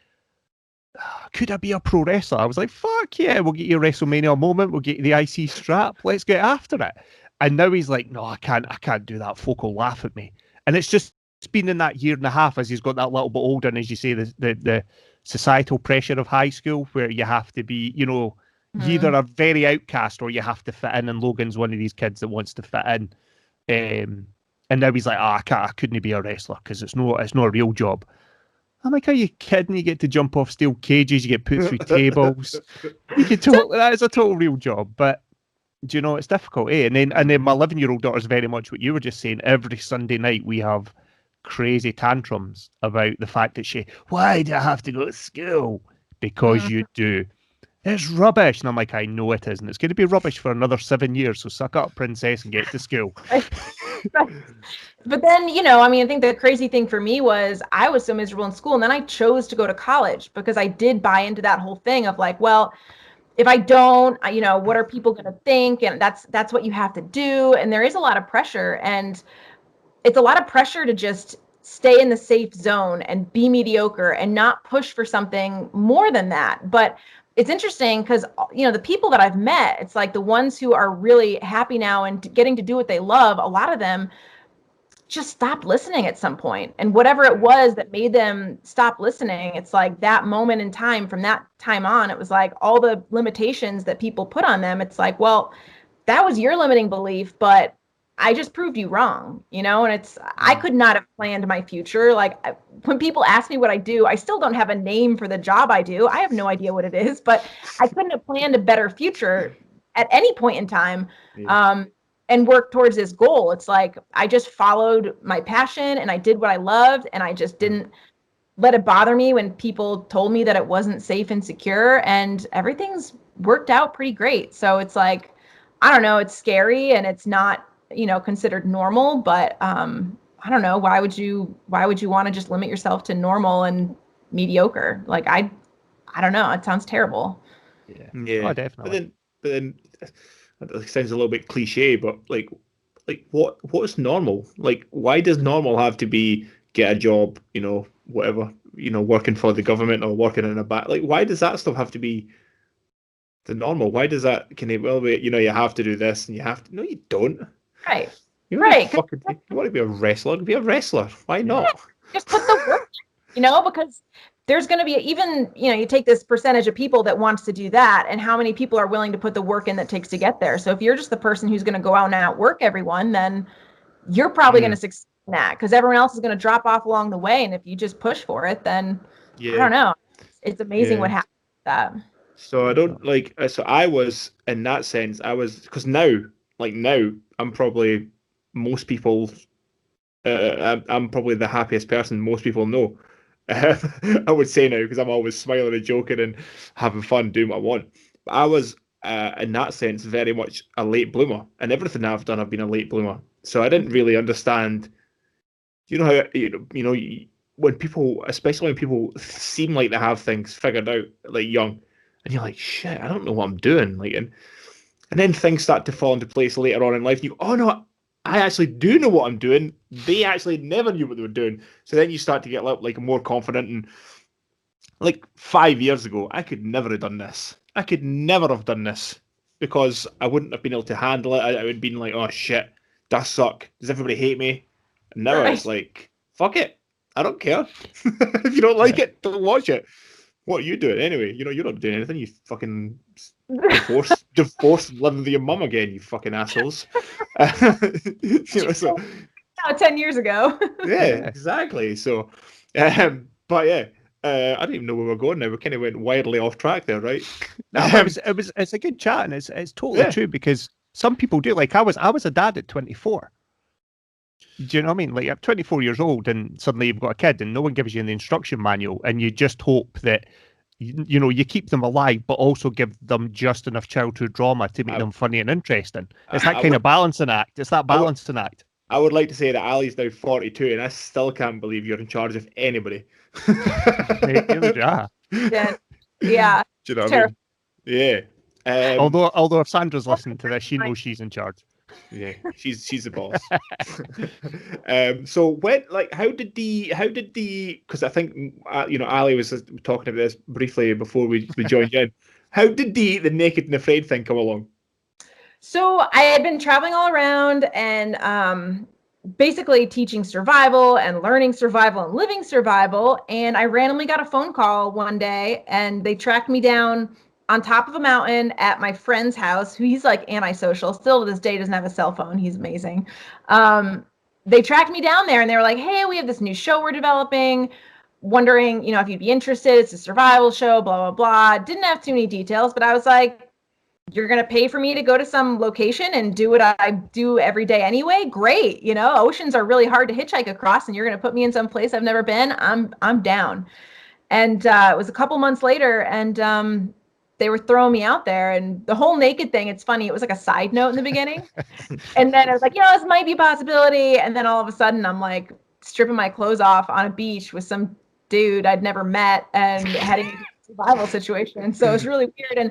"Ah, could I be a pro wrestler? I was like, fuck yeah, we'll get you a WrestleMania moment, we'll get you the IC strap, let's get after it. And now he's like, no, I can't, I can't do that. Folk will laugh at me. And it's just it's been in that year and a half as he's got that little bit older, and as you say, the the, the societal pressure of high school where you have to be, you know, you either are very outcast or you have to fit in. And Logan's one of these kids that wants to fit in. Um, and now he's like, oh, I can't, I couldn't be a wrestler because it's no, it's not a real job. I'm like, are you kidding? You get to jump off steel cages, you get put through *laughs* tables. You can totally, that is a total real job. But do you know it's difficult, eh? And then, and then my 11 year old daughter is very much what you were just saying. Every Sunday night we have crazy tantrums about the fact that she, why do I have to go to school? Because you do. It's rubbish. And I'm like, I know it is. And it's going to be rubbish for another seven years. So suck up, princess, and get to school. *laughs* but then you know i mean i think the crazy thing for me was i was so miserable in school and then i chose to go to college because i did buy into that whole thing of like well if i don't you know what are people going to think? And that's that's what you have to do. And there is a lot of pressure and it's a lot of pressure to just stay in the safe zone and be mediocre and not push for something more than that. But it's interesting because you know the people that i've met it's like the ones who are really happy now and getting to do what they love a lot of them just stop listening at some point. And whatever it was that made them stop listening it's like that moment in time from that time on it was like all the limitations that people put on them. It's like well that was your limiting belief but i just proved you wrong you know? And it's i could not have planned my future. Like I- when people ask me what i do i still don't have a name for the job i do. I have no idea what it is but i couldn't have planned a better future at any point in time. Yeah. um, and work towards this goal. It's like I just followed my passion and I did what I loved and I just didn't let it bother me when people told me that it wasn't safe and secure and everything's worked out pretty great. So it's like I don't know, it's scary and it's not, you know, considered normal, but um I don't know, why would you why would you want to just limit yourself to normal and mediocre? Like I I don't know, it sounds terrible. Yeah. Yeah, Oh, but definitely. then, but then, it sounds a little bit cliche, but like, like what what's normal? Like, why does normal have to be get a job? You know, whatever. You know, working for the government or working in a back. Like, why does that stuff have to be the normal? Why does that? Can it well be? You know, you have to do this and you have to. No, you don't. Right. You want Right, To fucking, you want to be a wrestler? Be a wrestler. Why not? just put the work you know because there's going to be even you know you take this percentage of people that wants to do that and how many people are willing to put the work in that takes to get there so if you're just the person who's going to go out and outwork everyone then you're probably Mm. going to succeed in that because everyone else is going to drop off along the way and if you just push for it then Yeah. i don't know it's amazing what happens with that So I don't like. uh, So I was in that sense. I was because now, like now, I'm probably most people. Uh, I'm, I'm probably the happiest person most people know. *laughs* I would say now because I'm always smiling and joking and having fun doing what I want. But I was uh, in that sense very much a late bloomer, and everything I've done, I've been a late bloomer. So I didn't really understand. You know how you know you know when people, especially when people seem like they have things figured out, like young and you're like, shit, I don't know what I'm doing. Like, and and then things start to fall into place later on in life. And you, oh no, I actually do know what I'm doing. They actually never knew what they were doing. So then you start to get like, like more confident. And like five years ago, I could never have done this. I could never have done this because I wouldn't have been able to handle it. I, I would have been like, oh shit, that suck. Does everybody hate me? And now it's like, fuck it. I don't care. *laughs* if you don't like it, don't watch it. What are you doing anyway? You know, you're not doing anything. You fucking divorce, divorce, living with your mum again. You fucking assholes. *laughs* you know, so now 10 years ago *laughs* yeah, exactly. So, um, but yeah, uh, I don't even know where we're going now. We kind of went wildly off track there, right? No, but it was it was it's a good chat and it's it's totally Yeah. true because some people do like I was I was a dad at 24. Do you know what I mean? Like I'm 24 years old and suddenly you've got a kid and no one gives you the instruction manual and you just hope that you, you know you keep them alive but also give them just enough childhood drama to make I- them funny and interesting. It's that I kind would- of balancing act. It's that I would- balancing act. I would like to say that Ali's now 42, and I still can't believe you're in charge of anybody. yeah. Then- yeah Do you know what I mean? Yeah. Um, Although although if Sandra's listening to this, she knows she's in charge. Yeah, she's she's the boss. *laughs* *laughs* um, so when like how did the how did the because I think uh, you know Ali was talking about this briefly before we, we joined in. *laughs* How did the the naked and afraid thing come along? So I had been traveling all around and um, basically teaching survival and learning survival and living survival. And I randomly got a phone call one day and they tracked me down on top of a mountain at my friend's house, who he's like antisocial, still to this day doesn't have a cell phone. He's amazing. Um, they tracked me down there and they were like, hey, we have this new show we're developing. Wondering, you know, if you'd be interested. It's a survival show, blah, blah, blah. Didn't have too many details, but I was like, you're going to pay for me to go to some location and do what I do every day anyway. Great. You know, oceans are really hard to hitchhike across and you're going to put me in some place I've never been. I'm, I'm down. And uh, it was a couple months later and um, they were throwing me out there and the whole naked thing, it's funny. It was like a side note in the beginning. *laughs* and then I was like, you know, this might be a possibility. And then all of a sudden I'm like stripping my clothes off on a beach with some dude I'd never met and heading into a *laughs* survival situation. So it's really weird. And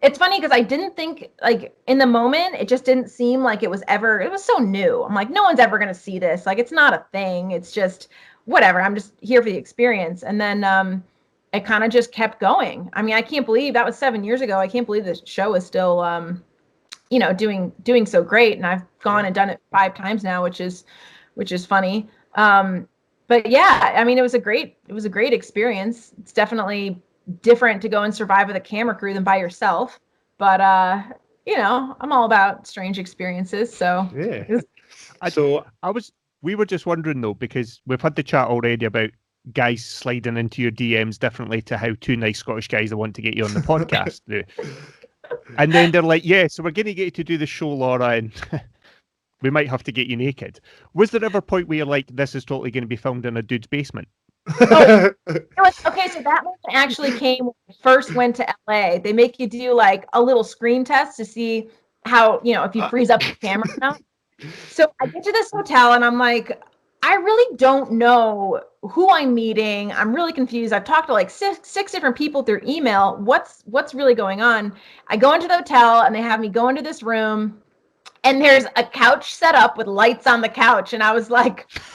it's funny because I didn't think like in the moment it just didn't seem like it was ever it was so new. I'm like no one's ever going to see this. Like it's not a thing. It's just whatever. I'm just here for the experience. And then um it kind of just kept going. I mean, I can't believe that was 7 years ago. I can't believe the show is still um you know doing doing so great and I've gone and done it 5 times now, which is which is funny. Um but yeah, I mean it was a great it was a great experience. It's definitely different to go and survive with a camera crew than by yourself. But uh, you know, I'm all about strange experiences. So Yeah. I- so I was. We were just wondering though, because we've had the chat already about guys sliding into your DMs differently to how two nice Scottish guys that want to get you on the podcast do. *laughs* And then they're like, "Yeah, so we're going to get you to do the show, Laura, and *laughs* we might have to get you naked." Was there ever a point where you're like, "This is totally going to be filmed in a dude's basement"? *laughs* It was, okay, so that moment actually came when I first went to LA. They make you do like a little screen test to see how, you know, if you freeze up the camera or. So I get to this hotel and I'm like, I really don't know who I'm meeting. I'm really confused. I've talked to like six, six different people through email. What's what's really going on? I go into the hotel and they have me go into this room and there's a couch set up with lights on the couch and I was like *laughs*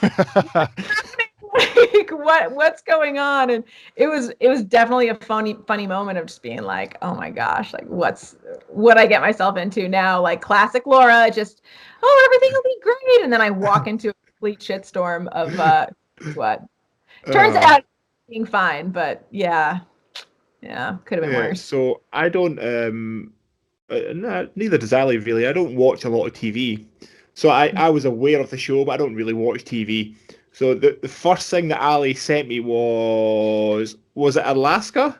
like what what's going on and it was it was definitely a funny funny moment of just being like oh my gosh like what's what i get myself into now like classic laura just oh everything will be great and then i walk *laughs* into complete shitstorm of *laughs* uh what turns Uh, out being fine but yeah yeah could have been yeah, worse so I don't um uh, no, neither does Ali really. I don't watch a lot of TV. So I, I was aware of the show, but I don't really watch TV. So the, the first thing that Ali sent me was was it Alaska?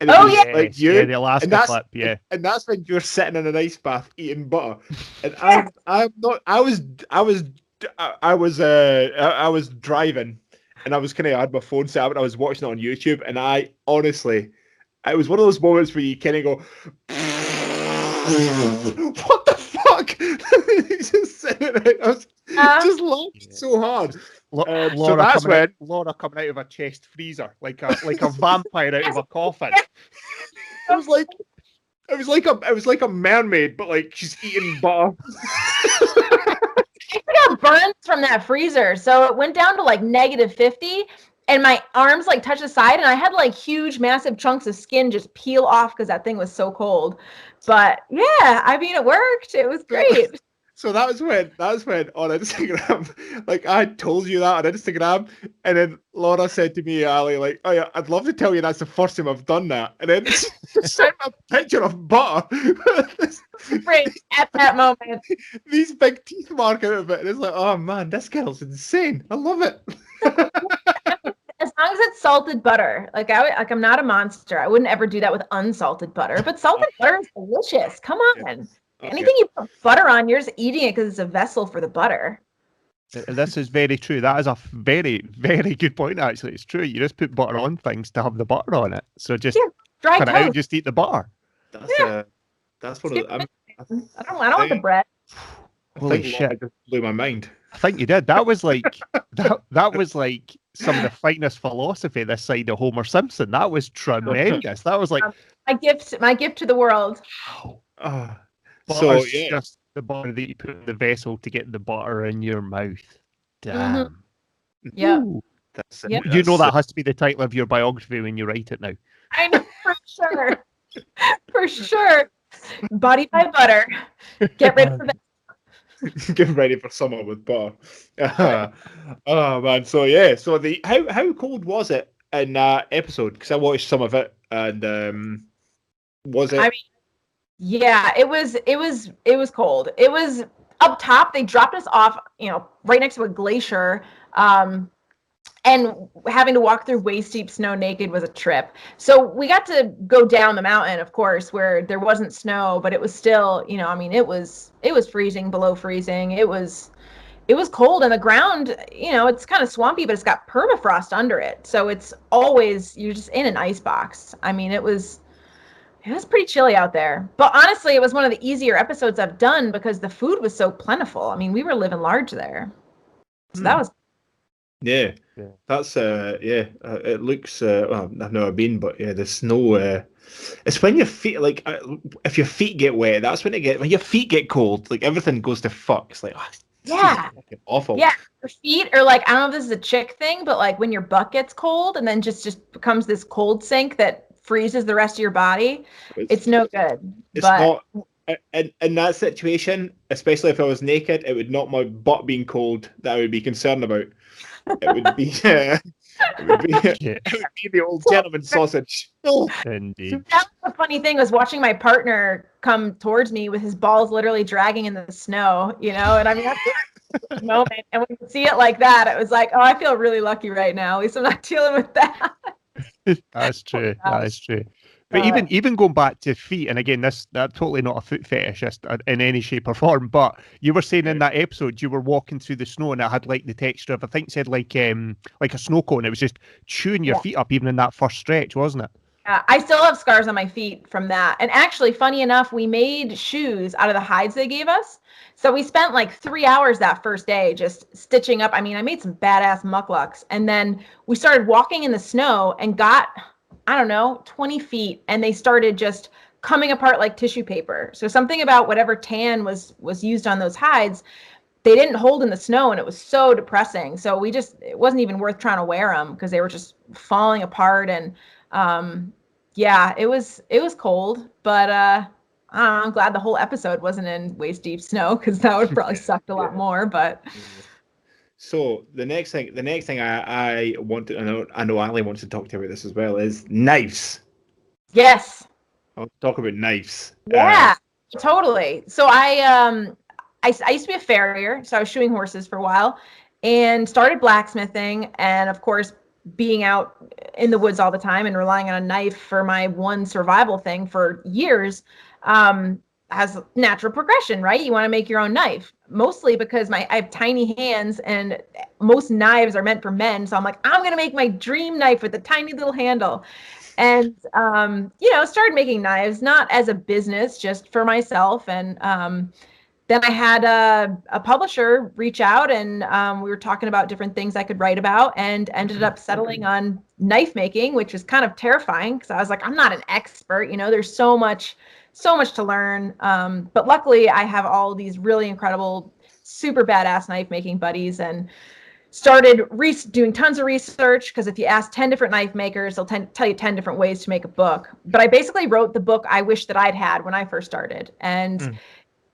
And it Oh, yeah. like you, yeah, the Alaska that's- clip, yeah. and that's when you're sitting in an ice bath eating butter. And *laughs* I'm I'm not. I was I was I I was uh I, I was driving, and I was kind of had my phone set up and I was watching it on YouTube, and I honestly, it was one of those moments where you kind of go, *laughs* what the fuck? *laughs* just sitting there, I was Uh, just laughing so hard. Lo- Um, so Laura, that's coming out, when- Laura coming out of a chest freezer like a like a vampire out of a coffin. *laughs* It was like. It was like a, it was like a mermaid, but like she's eating butter. I got burns from that freezer. So it went down to like negative 50 and my arms like touched the side and I had like huge massive chunks of skin just peel off because that thing was so cold. But yeah, I mean it worked. It was great. So that was when that was when on Instagram, *laughs* like I told you that on Instagram, and then Laura said to me, Ali, like, "Oh yeah, I'd love to tell you that's the first time I've done that," and then *laughs* sent a picture of butter, *laughs* great at that moment. these big teeth mark out of it, and it's like, oh man, this girl's insane. I love it. As long as it's salted butter. Like I would- like I'm not a monster. I wouldn't ever do that with unsalted butter. But salted butter is delicious. Come on. Anything you put butter on, you're just eating it because it's a vessel for the butter. This is very true. That is a very, very good point. Actually, it's true. You just put butter on things to have the butter on it. So just Yeah, Dry cut it out, toast. just eat the butter. That's uh, that's one of the. I'm, I don't I don't want the bread. *sighs* I Holy think Laura shit. just blew my mind. I think you did. That was like *laughs* that. That was like some of the finest philosophy this side of Homer Simpson. That was *laughs* tremendous. That was like My gift, my gift to the world. Ah, butter's so yeah, just the butter that you put in the vessel to get the butter in your mouth. Damn. Yeah. Ooh. That's, Yep. You know that has to be the title of your biography when you write it now. I know for sure. *laughs* for sure. Body by butter. Get ready for that. *laughs* getting ready for summer with butter. *laughs* oh man, so yeah, so the how how cold was it in that episode? Because I watched some of it, and um, was it? I mean, yeah, it was it was it was cold. It was up top. They dropped us off, you know, right next to a glacier. Um, and having to walk through waist deep snow naked was a trip. So we got to go down the mountain, of course, where there wasn't snow, but it was still, you know, I mean, it was it was freezing, below freezing. It was it was cold and the ground, you know, it's kind of swampy, but it's got permafrost under it. So it's always you're just in an ice box. I mean, it was it was pretty chilly out there. But honestly, it was one of the easier episodes I've done because the food was so plentiful. I mean, we were living large there. So that Hmm. was yeah, Yeah. that's uh, yeah. Uh, it looks. Uh, well, I've never been, but yeah, the snow. Uh, it's when your feet like uh, if your feet get wet. That's when it get when your feet get cold. Like everything goes to fuck. It's like oh, it's Yeah. awful. Yeah. your feet are like I don't know if this is a chick thing, but like when your butt gets cold and then just just becomes this cold sink that freezes the rest of your body, it's no good. It's but not in, in that situation, especially if I was naked, it would not my butt being cold that I would be concerned about. It would be, uh, *laughs* it would be, *laughs* it would be the old gentleman sausage. Oh, indeed. that was the funny thing was watching my partner come towards me with his balls literally dragging in the snow, you know, and I mean that's the *laughs* moment. And when you see it like that, it was like, oh, I feel really lucky right now. At least I'm not dealing with that. *laughs* That's true. That is true. But Uh, even even going back to feet, and again, this that's totally not a foot fetishist in any shape or form. But you were saying in that episode you were walking through the snow and it had like the texture of I think it said like um like a snow cone. It was just chewing your Yeah. feet up even in that first stretch, wasn't it? Uh, I still have scars on my feet from that. And actually, funny enough, we made shoes out of the hides they gave us. So we spent like three hours that first day just stitching up. I mean, I made some badass mukluks. And then we started walking in the snow and got, I don't know, 20 feet. And they started just coming apart like tissue paper. So something about whatever tan was was used on those hides, they didn't hold in the snow and it was so depressing. So we just it wasn't even worth trying to wear them because they were just falling apart and um yeah it was it was cold but uh know, I'm glad the whole episode wasn't in waist deep snow because that would probably *laughs* sucked a lot Yeah. more but So the next thing, the next thing I, I want to, I know, I know Ali wants to talk to you about this as well, is knives. yes I'll talk about knives. Uh, yeah totally so i um I, I used to be a farrier so i was shoeing horses for a while and started blacksmithing and of course being out in the woods all the time and relying on a knife for my one survival thing for years um has natural progression right? You want to make your own knife mostly because my i have tiny hands and most knives are meant for men. So i'm like i'm to make my dream knife with a tiny little handle. And um, you know started making knives not as a business just for myself and um, then i had a, a publisher reach out and um, we were talking about different things i could write about and ended up settling on knife making which was kind of terrifying because i was like i'm not an expert you know there's so much so much to learn um, but luckily i have all these really incredible super badass knife making buddies and started re- doing tons of research because if you ask 10 different knife makers they'll ten- tell you 10 different ways to make a book but i basically wrote the book i wish that i'd had when i first started and Mm.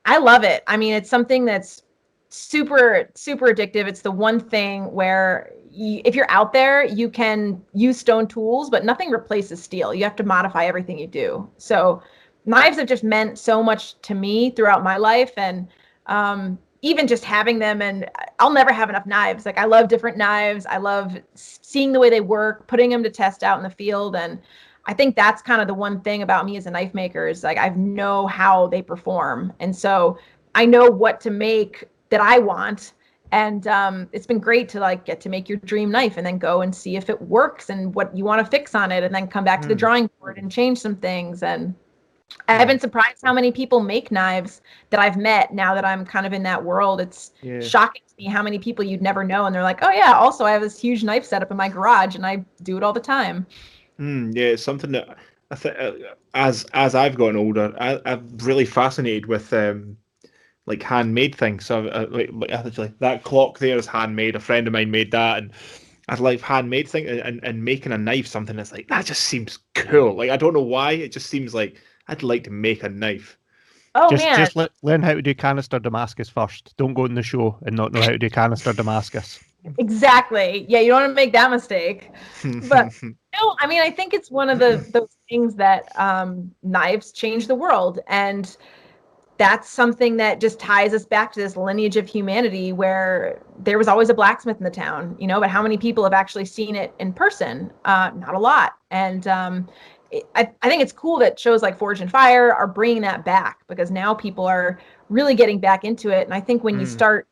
I love it i mean it's something that's super super addictive it's the one thing where y if you're out there you can use stone tools but nothing replaces steel you have to modify everything you do so knives have just meant so much to me throughout my life and um, even just having them and I'll never have enough knives. Like I love different knives. I love seeing the way they work, putting them to test out in the field and I think that's kind of the one thing about me as a knife maker is like I know how they perform. And so I know what to make that I want. And um, it's been great to like get to make your dream knife and then go and see if it works and what you want to fix on it and then come back to the Mm. drawing board and change some things. And I've been surprised how many people make knives that I've met now that I'm kind of in that world. It's Yeah. shocking to me how many people you'd never know. And they're like, oh, yeah, also I have this huge knife set up in my garage and I do it all the time. Mm, yeah, it's something that I think uh, as as I've gotten older, I, I'm really fascinated with um, like handmade things. So uh, like, like that clock there is handmade. A friend of mine made that, and I like handmade thing and, and making a knife something that's like that just seems cool. Like I don't know why, it just seems like I'd like to make a knife. Oh just man, just le- learn how to do canister Damascus first. Don't go in the show and not know how to do canister Damascus. exactly. Yeah, you don't want to make that mistake. *laughs* But- No, I mean I think it's one of the those things that um, knives change the world, and that's something that just ties us back to this lineage of humanity where there was always a blacksmith in the town, you know. But how many people have actually seen it in person? Uh, not a lot, and um, it, I, I think it's cool that shows like Forged in Fire are bringing that back because now people are really getting back into it, and I think when you Mm. start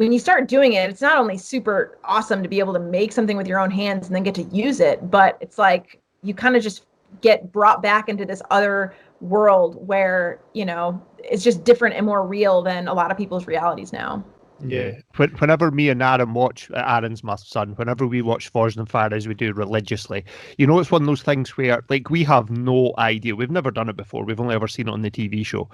when you start doing it, it's not only super awesome to be able to make something with your own hands and then get to use it, but it's like you kind of just get brought back into this other world where, you know, it's just different and more real than a lot of people's realities now. yeah. When, whenever me and Aaron watch, uh, Aaron's my son, whenever we watch Forged in Fire as we do religiously, you know, it's one of those things where, like, we have no idea. We've never done it before. We've only ever seen it on the TV show.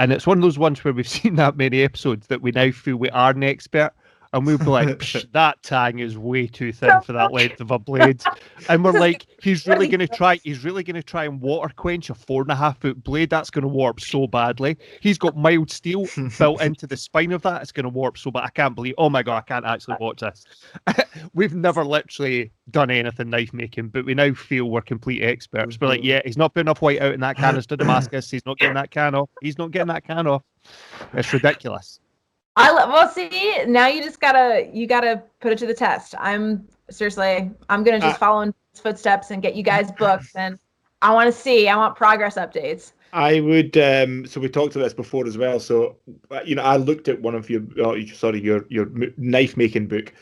And it's one of those ones where we've *laughs* seen that many episodes that we now feel we are an expert. And we'll be like, "Psh, *laughs* that tang is way too thin for that length of a blade. And we're like, he's really going to try, he's really going to try and water quench a four and a half foot blade. That's going to warp so badly. He's got mild steel built *laughs* into the spine of that. It's going to warp so bad. I can't believe, oh my God, I can't actually watch this. *laughs* We've never literally done anything knife making, but we now feel we're complete experts. We're like, mm-hmm. yeah, he's not put enough white out in that canister Damascus. He's not getting that can off. He's not getting that can off. It's ridiculous. I love, well, see, now you just gotta, you gotta put it to the test. I'm seriously, I'm gonna just Uh, follow in his footsteps and get you guys booked. And I want to see, I want progress updates. I would. Um, so we talked about this before as well. So uh, you know, I looked at one of your, oh, sorry, your your knife making book.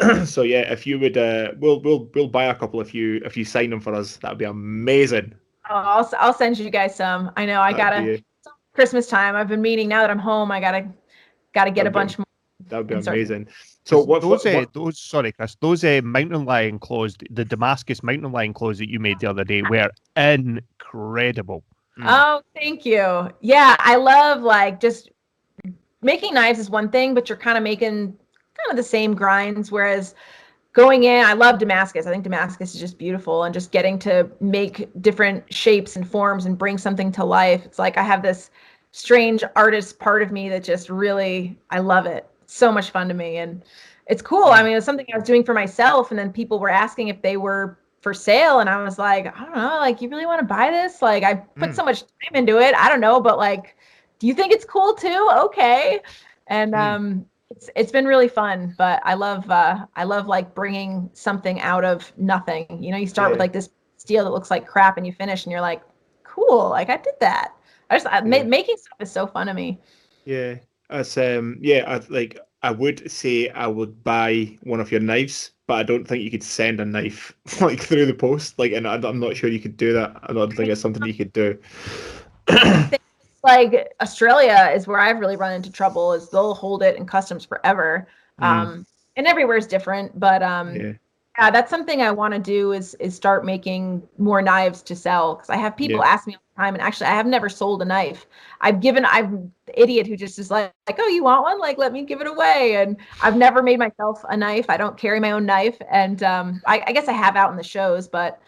*clears throat* so yeah, if you would, uh, we'll we'll we'll buy a couple if you if you sign them for us. That'd be amazing. Oh, I'll, I'll send you guys some. I know I That'd gotta, Christmas time. I've been meaning now that I'm home. I gotta gotta get a That'd be- bunch more. That would be I'm amazing. So what? those, what, uh, what- those sorry, Chris, those uh, mountain lion claws, the Damascus mountain lion claws that you made the other day were incredible. Mm. Oh, thank you. Yeah, I love like just making knives is one thing, but you're kind of making kind of the same grinds. Whereas going in, I love Damascus. I think Damascus is just beautiful, and just getting to make different shapes and forms and bring something to life. It's like I have this strange artist part of me that just really I love it. It's so much fun to me, and it's cool. I mean, it's something I was doing for myself, and then people were asking if they were for sale and I was like, I don't know, like you really want to buy this? Like I put Mm. so much time into it. I don't know, but like do you think it's cool too? Okay. And Mm. um it's it's been really fun, but I love uh I love like bringing something out of nothing. You know, you start with like this steel that looks like crap and you finish and you're like, cool, like I did that. I just I, ma- making stuff is so fun to me. Yeah, as um, yeah, I like. I would say I would buy one of your knives, but I don't think you could send a knife *laughs* like through the post. Like, and I, I'm not sure you could do that. I don't think it's something you could do. *coughs* like Australia is where I've really run into trouble is they'll hold it in customs forever. Mm. Um and everywhere is different, but um yeah, yeah, that's something I want to do is is start making more knives to sell because I have people Yeah. ask me all the time, and actually I have never sold a knife. I've given I'm the idiot who just is like like oh you want one like let me give it away, and I've never made myself a knife. I don't carry my own knife, and um, I, I guess I have out in the shows, but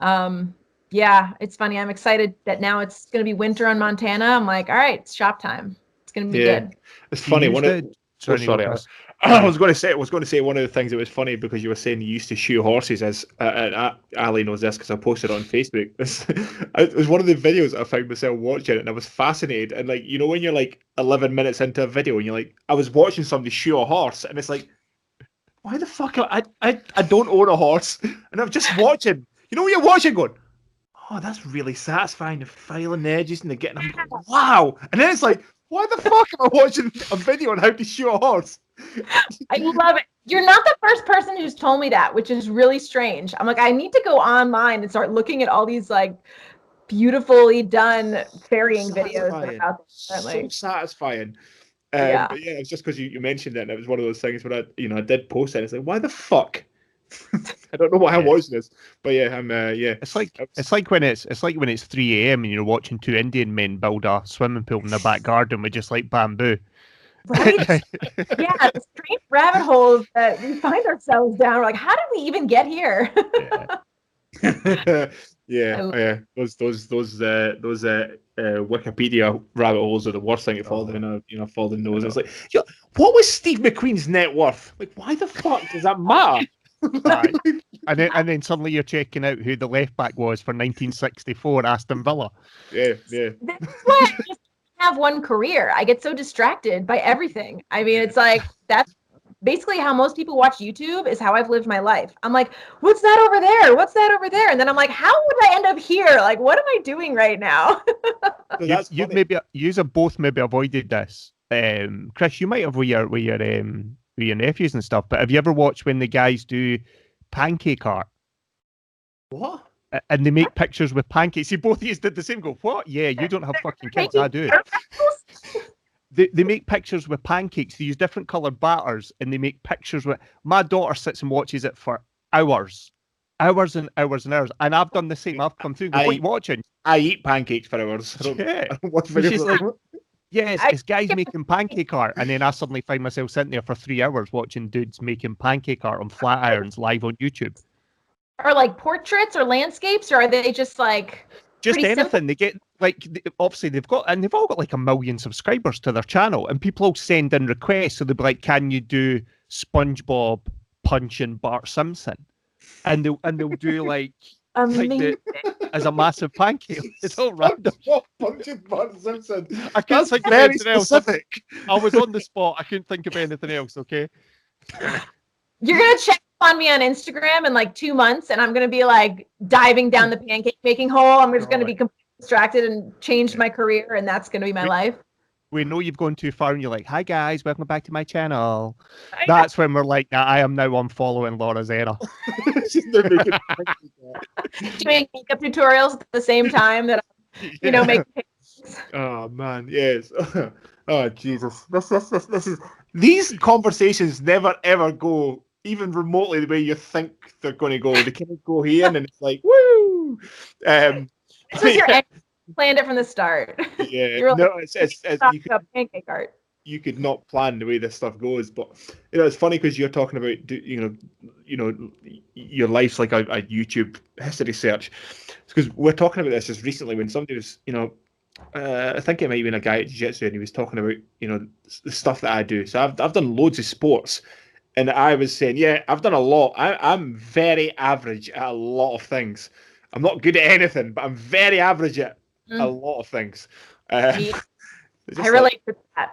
um, yeah, it's funny. I'm excited that now it's gonna be winter on Montana. I'm like all right, it's shop time. It's gonna be Yeah. good. it's funny. use One of the- sorry, Oh, sorry, Chris. *clears throat* I was going to say I was going to say one of the things that was funny because you were saying you used to shoe horses as uh, and uh, Ali knows this because I posted it on Facebook. *laughs* This it was one of the videos I found myself watching and I was fascinated and like you know when you're like 11 minutes into a video and you're like I was watching somebody shoe a horse and it's like why the fuck I I I don't own a horse *laughs* and I'm just watching. You know when you're watching going. Oh, that's really satisfying. The filing the edges and the getting. I'm like, *laughs* wow. And then it's like, why the fuck am I watching a video on how to shoot a horse? I love it. You're not the first person who's told me that, which is really strange. I'm like, I need to go online and start looking at all these like beautifully done ferrying videos are so satisfying. Um, Yeah. But yeah, it's just because you, you mentioned it, and it was one of those things where I, you know, I did post it. And it's like, why the fuck *laughs* I don't know why I'm watching this, but yeah, I'm uh, yeah. It's like It's- it's like when it's it's like when it's three a.m. and you're watching two Indian men build a swimming pool in their back garden with just like bamboo. Right? *laughs* yeah, the strange rabbit holes that we find ourselves down. We're like, how did we even get here? Yeah. *laughs* yeah, I- yeah. Those those those uh, those uh, uh, Wikipedia rabbit holes are the worst thing to fall Oh. down. A, you know, fall down nose. It's like, yo, what was Steve McQueen's net worth? Like, why the fuck does that matter? Aye. *laughs* and then and then suddenly you're checking out who the left back was for 1964 Aston Villa. yeah, yeah. That's why I just *laughs* have one career. I get so distracted by everything. I mean, it's like that's basically how most people watch YouTube is how I've lived my life. I'm like, what's that over there? What's that over there? And then I'm like, how would I end up here? Like, what am I doing right now? *laughs* So You, that's you funny. maybe yous have both maybe avoided this. Um, Chris, you might have with your with your um with your nephews and stuff, but have you ever watched when the guys do pancake art? what? and they make pictures with pancakes. See, both of you did the same. Go, what? Yeah, you don't have fucking kids. I do. *laughs* They, they make pictures with pancakes. They use different coloured batters, and they make pictures with. My daughter sits and watches it for hours, hours and hours and hours. And I've done the same. I've come through. and go, I- what are you watching? I eat pancakes for hours. I Yeah. I don't watch she's videos. like- of them. Yeah, it's, it's guys making pancake art, and then I suddenly find myself sitting there for three hours watching dudes making pancake art on flat irons live on YouTube. Or like portraits or landscapes, or are they just like just Pretty simple. anything they get like obviously they've got and they've all got like a million subscribers to their channel and people will send in requests so they'll be like can you do spongebob punching bart simpson and they'll and they'll do like amazing? the- as a massive pancake *laughs* it's all random What bunch of Bart Simpson? i can't That's think of very anything else specific. i was on the spot i couldn't think of anything else okay You're gonna check on me on Instagram in like two months, and I'm gonna be like diving down the pancake making hole. I'm just gonna be completely distracted and changed my career, and that's gonna be my We- life. We know you've gone too far and you're like hi guys welcome back to my channel I know. that's when we're like nah, i am now unfollowing laura zerra *laughs* She's now making pancake doing makeup tutorials at the same time that I'm, you know make Oh man, yes. *laughs* oh Jesus, this, this, this, this is these conversations never ever go even remotely the way you think they're going to go. They kind of go here and it's like woo. Um, this was your *laughs* end. Planned it from the start. *laughs* yeah, You're no, it's, it's, it's you could pancake art. you could not plan the way this stuff goes. But you know, it's funny because you're talking about you know, you know, your life's like a, a YouTube history search. Because we're talking about this just recently when somebody was, you know, uh, I think it might have been a guy at Jiu-Jitsu and he was talking about you know the stuff that I do. So I've I've done loads of sports. And I was saying, yeah, I've done a lot. I, I'm very average at a lot of things. I'm not good at anything, but I'm very average at a Mm. lot of things. Me- *laughs* I just like, relate to that.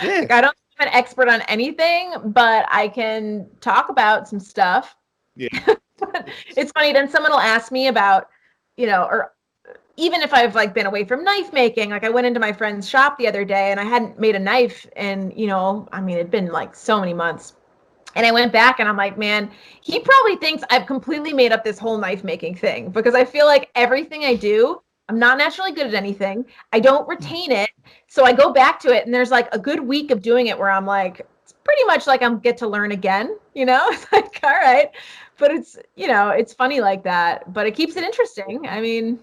yeah, Like, I don't think I'm an expert on anything, but I can talk about some stuff. Yeah. *laughs* it's funny. Then someone will ask me about, you know, or even if I've like been away from knife making, like I went into my friend's shop the other day and I hadn't made a knife and you know, I mean, it'd been like so many months. And I went back and I'm like, man, he probably thinks I've completely made up this whole knife making thing because I feel like everything I do, I'm not naturally good at anything. I don't mm. retain it. So I go back to it and there's like a good week of doing it where I'm like, it's pretty much like I'm get to learn again, you know? *laughs* It's like, all right. But it's, you know, it's funny like that, but it keeps it interesting. I mean,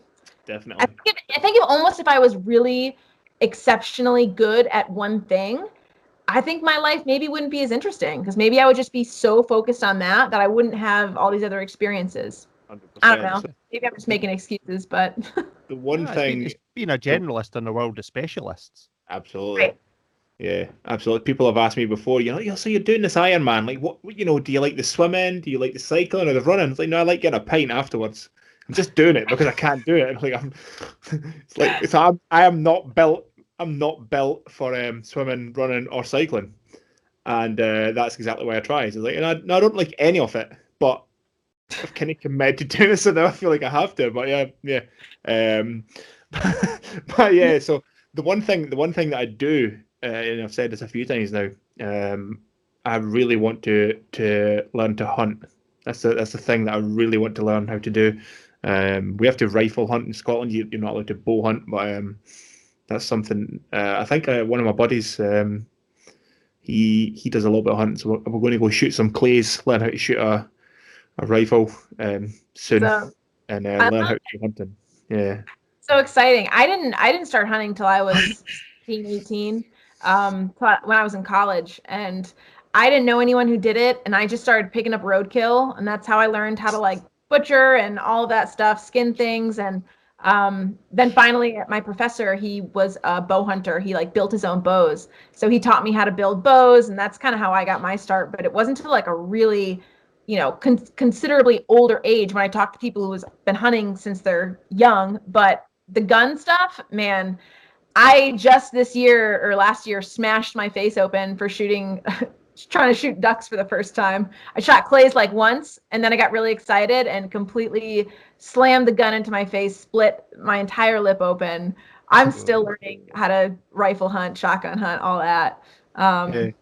definitely. I think, if, I think if almost if I was really exceptionally good at one thing, I think my life maybe wouldn't be as interesting because maybe I would just be so focused on that that I wouldn't have all these other experiences. I don't know. Maybe I'm just making excuses, but *laughs* the one Yeah, it's thing, being, it's being a generalist in the world of specialists absolutely. Right. Yeah, absolutely. People have asked me before, you know, "Yeah, so you're doing this Ironman. Like, what, what- you know, do you like the swimming? Do you like the cycling or the running? It's like, no, I like getting a pint afterwards. I'm just doing it because I can't do it. *laughs* Like, I'm, *laughs* it's like, so I'm, I am not built. I'm not built for um, swimming, running, or cycling, and uh, that's exactly why I try. So like, and I, no, I don't like any of it, but *laughs* I've kind of committed to doing it, so now I feel like I have to. But yeah, yeah, um, *laughs* but yeah. So the one thing, the one thing that I do, uh, and I've said this a few times now, um, I really want to to learn to hunt. That's the that's the thing that I really want to learn how to do. Um, we have to rifle hunt in Scotland. You, you're not allowed to bow hunt, but um, that's something. Uh, I think uh, one of my buddies, um, he he does a little bit of hunting, so we're, we're going to go shoot some clays, learn how to shoot a a rifle um, soon So, and uh, learn how to go hunting. Yeah. so exciting. I didn't I didn't start hunting till I was *laughs* 18, 18 um when I was in college and I didn't know anyone who did it and I just started picking up roadkill and that's how I learned how to like butcher and all that stuff, skin things and um then finally my professor he was a bow hunter he like built his own bows so he taught me how to build bows and that's kind of how i got my start but it wasn't until like a really you know con- considerably older age when i talk to people who has been hunting since they're young but the gun stuff man i just this year or last year smashed my face open for shooting *laughs* trying to shoot ducks for the first time. I shot clays like once and then i got really excited and completely slammed the gun into my face split my entire lip open. I'm still learning how to rifle hunt shotgun hunt all that. Um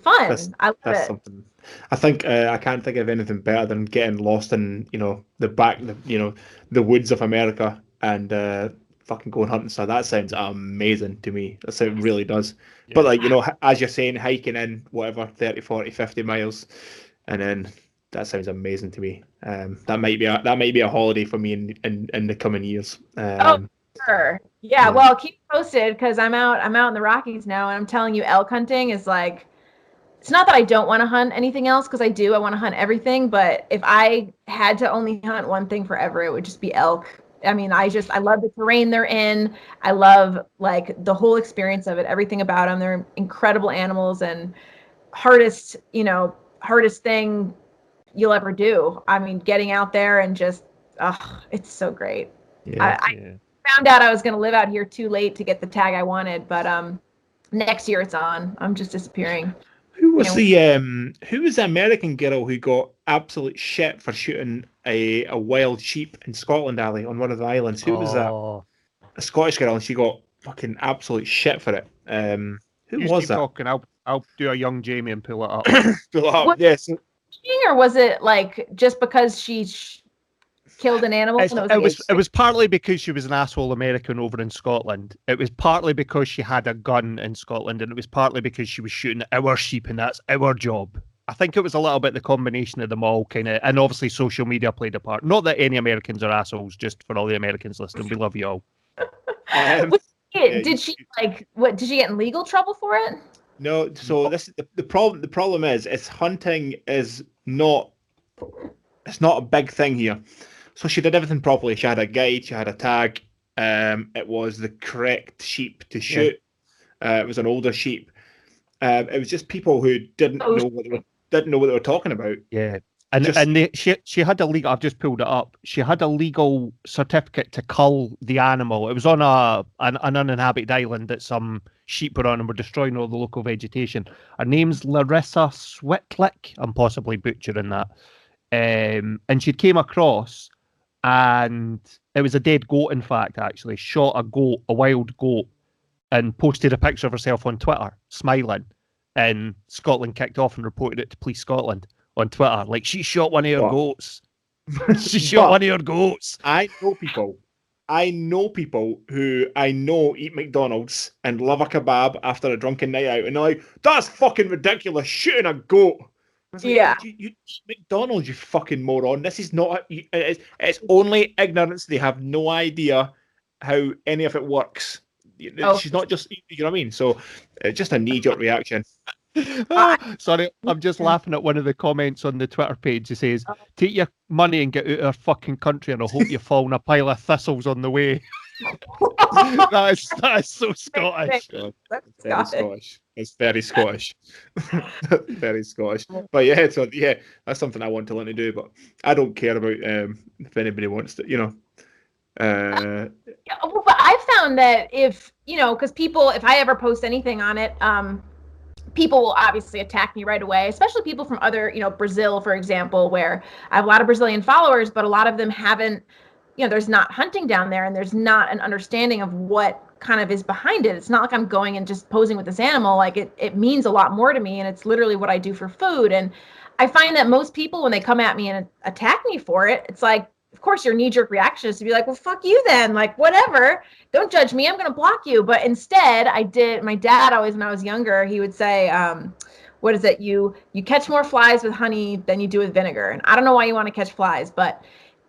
fun. I love it. something. I think uh, I can't think of anything better than getting lost in you know the back, the, you know, the woods of America and uh, fucking going hunting. So that sounds amazing to me. That's how it really does. But like you know, as you're saying, hiking in whatever 30, 40, 50 miles, and then that sounds amazing to me. Um, that might be a that might be a holiday for me in in, in the coming years. Um, Sure. Yeah, Yeah. well, keep posted because I'm out. I'm out in the Rockies now, and I'm telling you, elk hunting is like. It's not that I don't want to hunt anything else because I do. I want to hunt everything, but if I had to only hunt one thing forever, it would just be elk. I mean, I just I love the terrain they're in. I love like the whole experience of it, everything about them. They're incredible animals and hardest, you know, hardest thing you'll ever do. I mean, getting out there and just, oh, it's so great yeah. I, I found out I was going to live out here too late to get the tag I wanted, but um, next year it's on. I'm just disappearing. Who was know- the um? Who was the American girl who got absolute shit for shooting a, a wild sheep in Scotland, Alley on one of the islands? Who was that? Oh, A Scottish girl, and she got fucking absolute shit for it. Um, who you was that? talking. I'll I'll do a young Jamie and pull it up. *coughs* Fill it up. What- Yes, Or was it like just because she sh- killed an animal? It's- and it was it was partly because she was an asshole American over in Scotland. It was partly because she had a gun in Scotland, and it was partly because she was shooting our sheep, and that's our job. I think it was a little bit the combination of them all, kind of, and obviously social media played a part. Not that any Americans are assholes, just for all the Americans listening, we love you all. Um, Was did she like what? Did she get in legal trouble for it? no. So this the, the problem. The problem is, is hunting is not. It's not a big thing here. So she did everything properly. She had a guide. She had a tag. Um, it was the correct sheep to shoot. Uh, it was an older sheep. Um, it was just people who didn't Oh. know what they were didn't know what they were talking about. Yeah. And Just- and they, she she had a legal. I've just pulled it up. She had a legal certificate to cull the animal. It was on a an, an uninhabited island that some sheep were on and were destroying all the local vegetation. Her name's Larysa Switlyk. I'm possibly butchering that. Um, and she came across, and it was a dead goat. In fact, actually, shot a goat, a wild goat, and posted a picture of herself on Twitter, smiling. And Scotland kicked off and reported it to Police Scotland on Twitter. Like she shot one of your What? goats. *laughs* she *laughs* shot one of your goats. I know people. I know people who I know eat McDonald's and love a kebab after a drunken night out, and they're like, "That's fucking ridiculous! Shooting a goat." I like, Yeah. you, you McDonald's, you fucking moron. This is not. It's, it's only ignorance. They have no idea how any of it works. Oh. She's not just. You know what I mean? So it's just a knee jerk reaction. *laughs* Ah, *laughs* Sorry, I'm just laughing at one of the comments on the Twitter page. He says, "Take your money and get out of our fucking country, and I hope you *laughs* fall in a pile of thistles on the way." that is that is so Scottish. God, That's very Scottish. Scottish. It's very Scottish. *laughs* very Scottish. But yeah, so yeah, that's something I want to learn to do. But I don't care about um, if anybody wants to, you know. Uh, well, but I found that if you know, because people, if I ever post anything on it, um, people will obviously attack me right away, especially people from other, you know, Brazil, for example, where I have a lot of Brazilian followers, but a lot of them haven't, you know, there's not hunting down there, and there's not an understanding of what kind of is behind it. It's not like I'm going and just posing with this animal. Like it, it means a lot more to me, and it's literally what I do for food. And I find that most people, when they come at me and attack me for it, it's like, of course, your knee jerk reaction is to be like, well, fuck you then. Like, whatever. Don't judge me. I'm going to block you. But instead, I did. My dad always, when I was younger, he would say, um, what is it? You you catch more flies with honey than you do with vinegar. And I don't know why you want to catch flies, but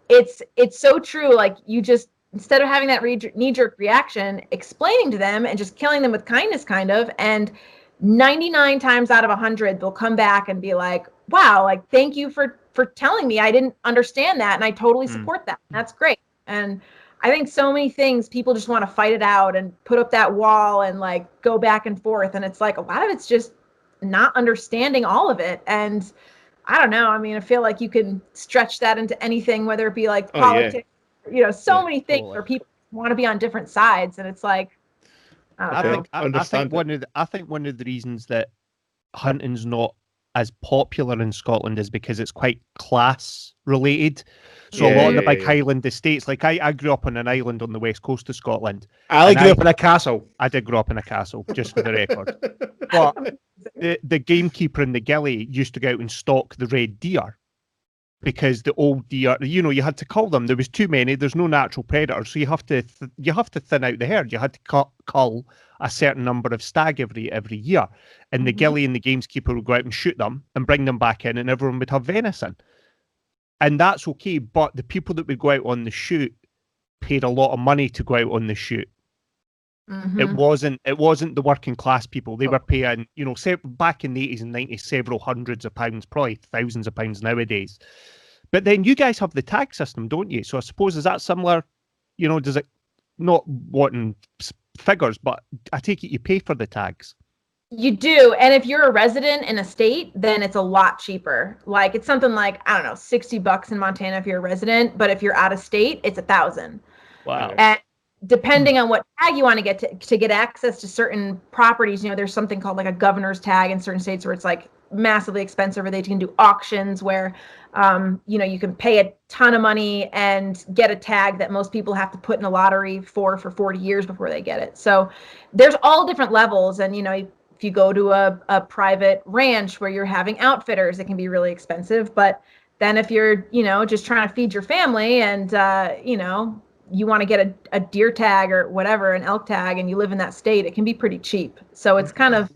it's it's so true. Like you just instead of having that re- knee-jerk reaction, explaining to them and just killing them with kindness, kind of, and 99 times out of 100 they'll come back and be like wow like thank you for for telling me i didn't understand that and i totally Mm. support that that's great and i think so many things people just want to fight it out and put up that wall and like go back and forth and it's like a lot of it's just not understanding all of it and i don't know i mean i feel like you can stretch that into anything whether it be like Oh, yeah. politics you know so Yeah, many things totally. where people want to be on different sides and it's like I don't I know. think I, I Understand think one of the, I think one of the reasons that hunting's not as popular in Scotland is because it's quite class related. So a lot of the big yeah. Highland estates, like I, I grew up on an island on the west coast of Scotland. I grew I- up in a castle. I did grow up in a castle, just for the record. *laughs* But the, the gamekeeper in the gilly used to go out and stalk the red deer because the old deer, you know, you had to cull them. There was too many. There's no natural predators, so you have to th- you have to thin out the herd. You had to cu- cull a certain number of stag every every year, and the Mhm. gilly and the gameskeeper would go out and shoot them and bring them back in, and everyone would have venison, and that's okay. But the people that would go out on the shoot paid a lot of money to go out on the shoot. It Mhm. wasn't it wasn't the working class people. They were paying you know se- back in the 80s and 90s several hundreds of pounds probably thousands of pounds nowadays. But then you guys have the tag system don't you? So i suppose is that similar? You know does it not wanting figures but i take it you pay for the tags You do. And if you're a resident in a state, then it's a lot cheaper. Like it's something like, I don't know, 60 bucks in Montana if you're a resident, but if you're out of state, it's a thousand. wow And depending on what tag you want to get to, to get access to certain properties, you know, there's something called like a governor's tag in certain states where it's like massively expensive, or they can do auctions where, um, you know, you can pay a ton of money and get a tag that most people have to put in a lottery for for 40 years before they get it. So there's all different levels, and you know, if you go to a, a private ranch where you're having outfitters, it can be really expensive. But then if you're, you know, just trying to feed your family and, uh, you know, you want to get a, a deer tag or whatever, an elk tag, and you live in that state, it can be pretty cheap. So it's kind of,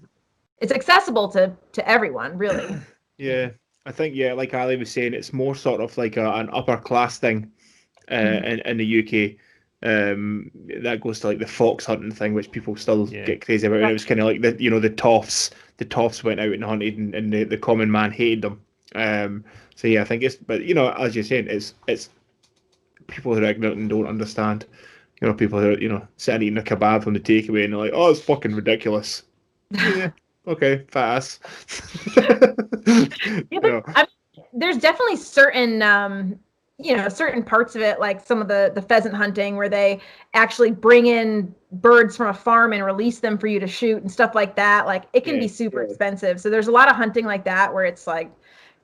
it's accessible to to everyone, really. *clears throat* Yeah, I think yeah, like Ali was saying, it's more sort of like a, an upper class thing uh, Mhm. in in the UK. Um, that goes to like the fox hunting thing, which people still Yeah. get crazy about. And it was kind of like the you know the toffs, the toffs went out and hunted, and, and the, the common man hated them. Um, so yeah, I think it's but you know as you're saying, it's it's people who are ignorant and don't understand. You know, people who are you know sitting eating a kebab from the takeaway and they're like, oh, it's fucking ridiculous. *laughs* yeah, okay, fast. *laughs* Yeah, You but know. I mean, there's definitely certain, um, you know, certain parts of it, like some of the the pheasant hunting, where they actually bring in birds from a farm and release them for you to shoot and stuff like that. Like it can Yeah, be super yeah. expensive. So there's a lot of hunting like that where it's like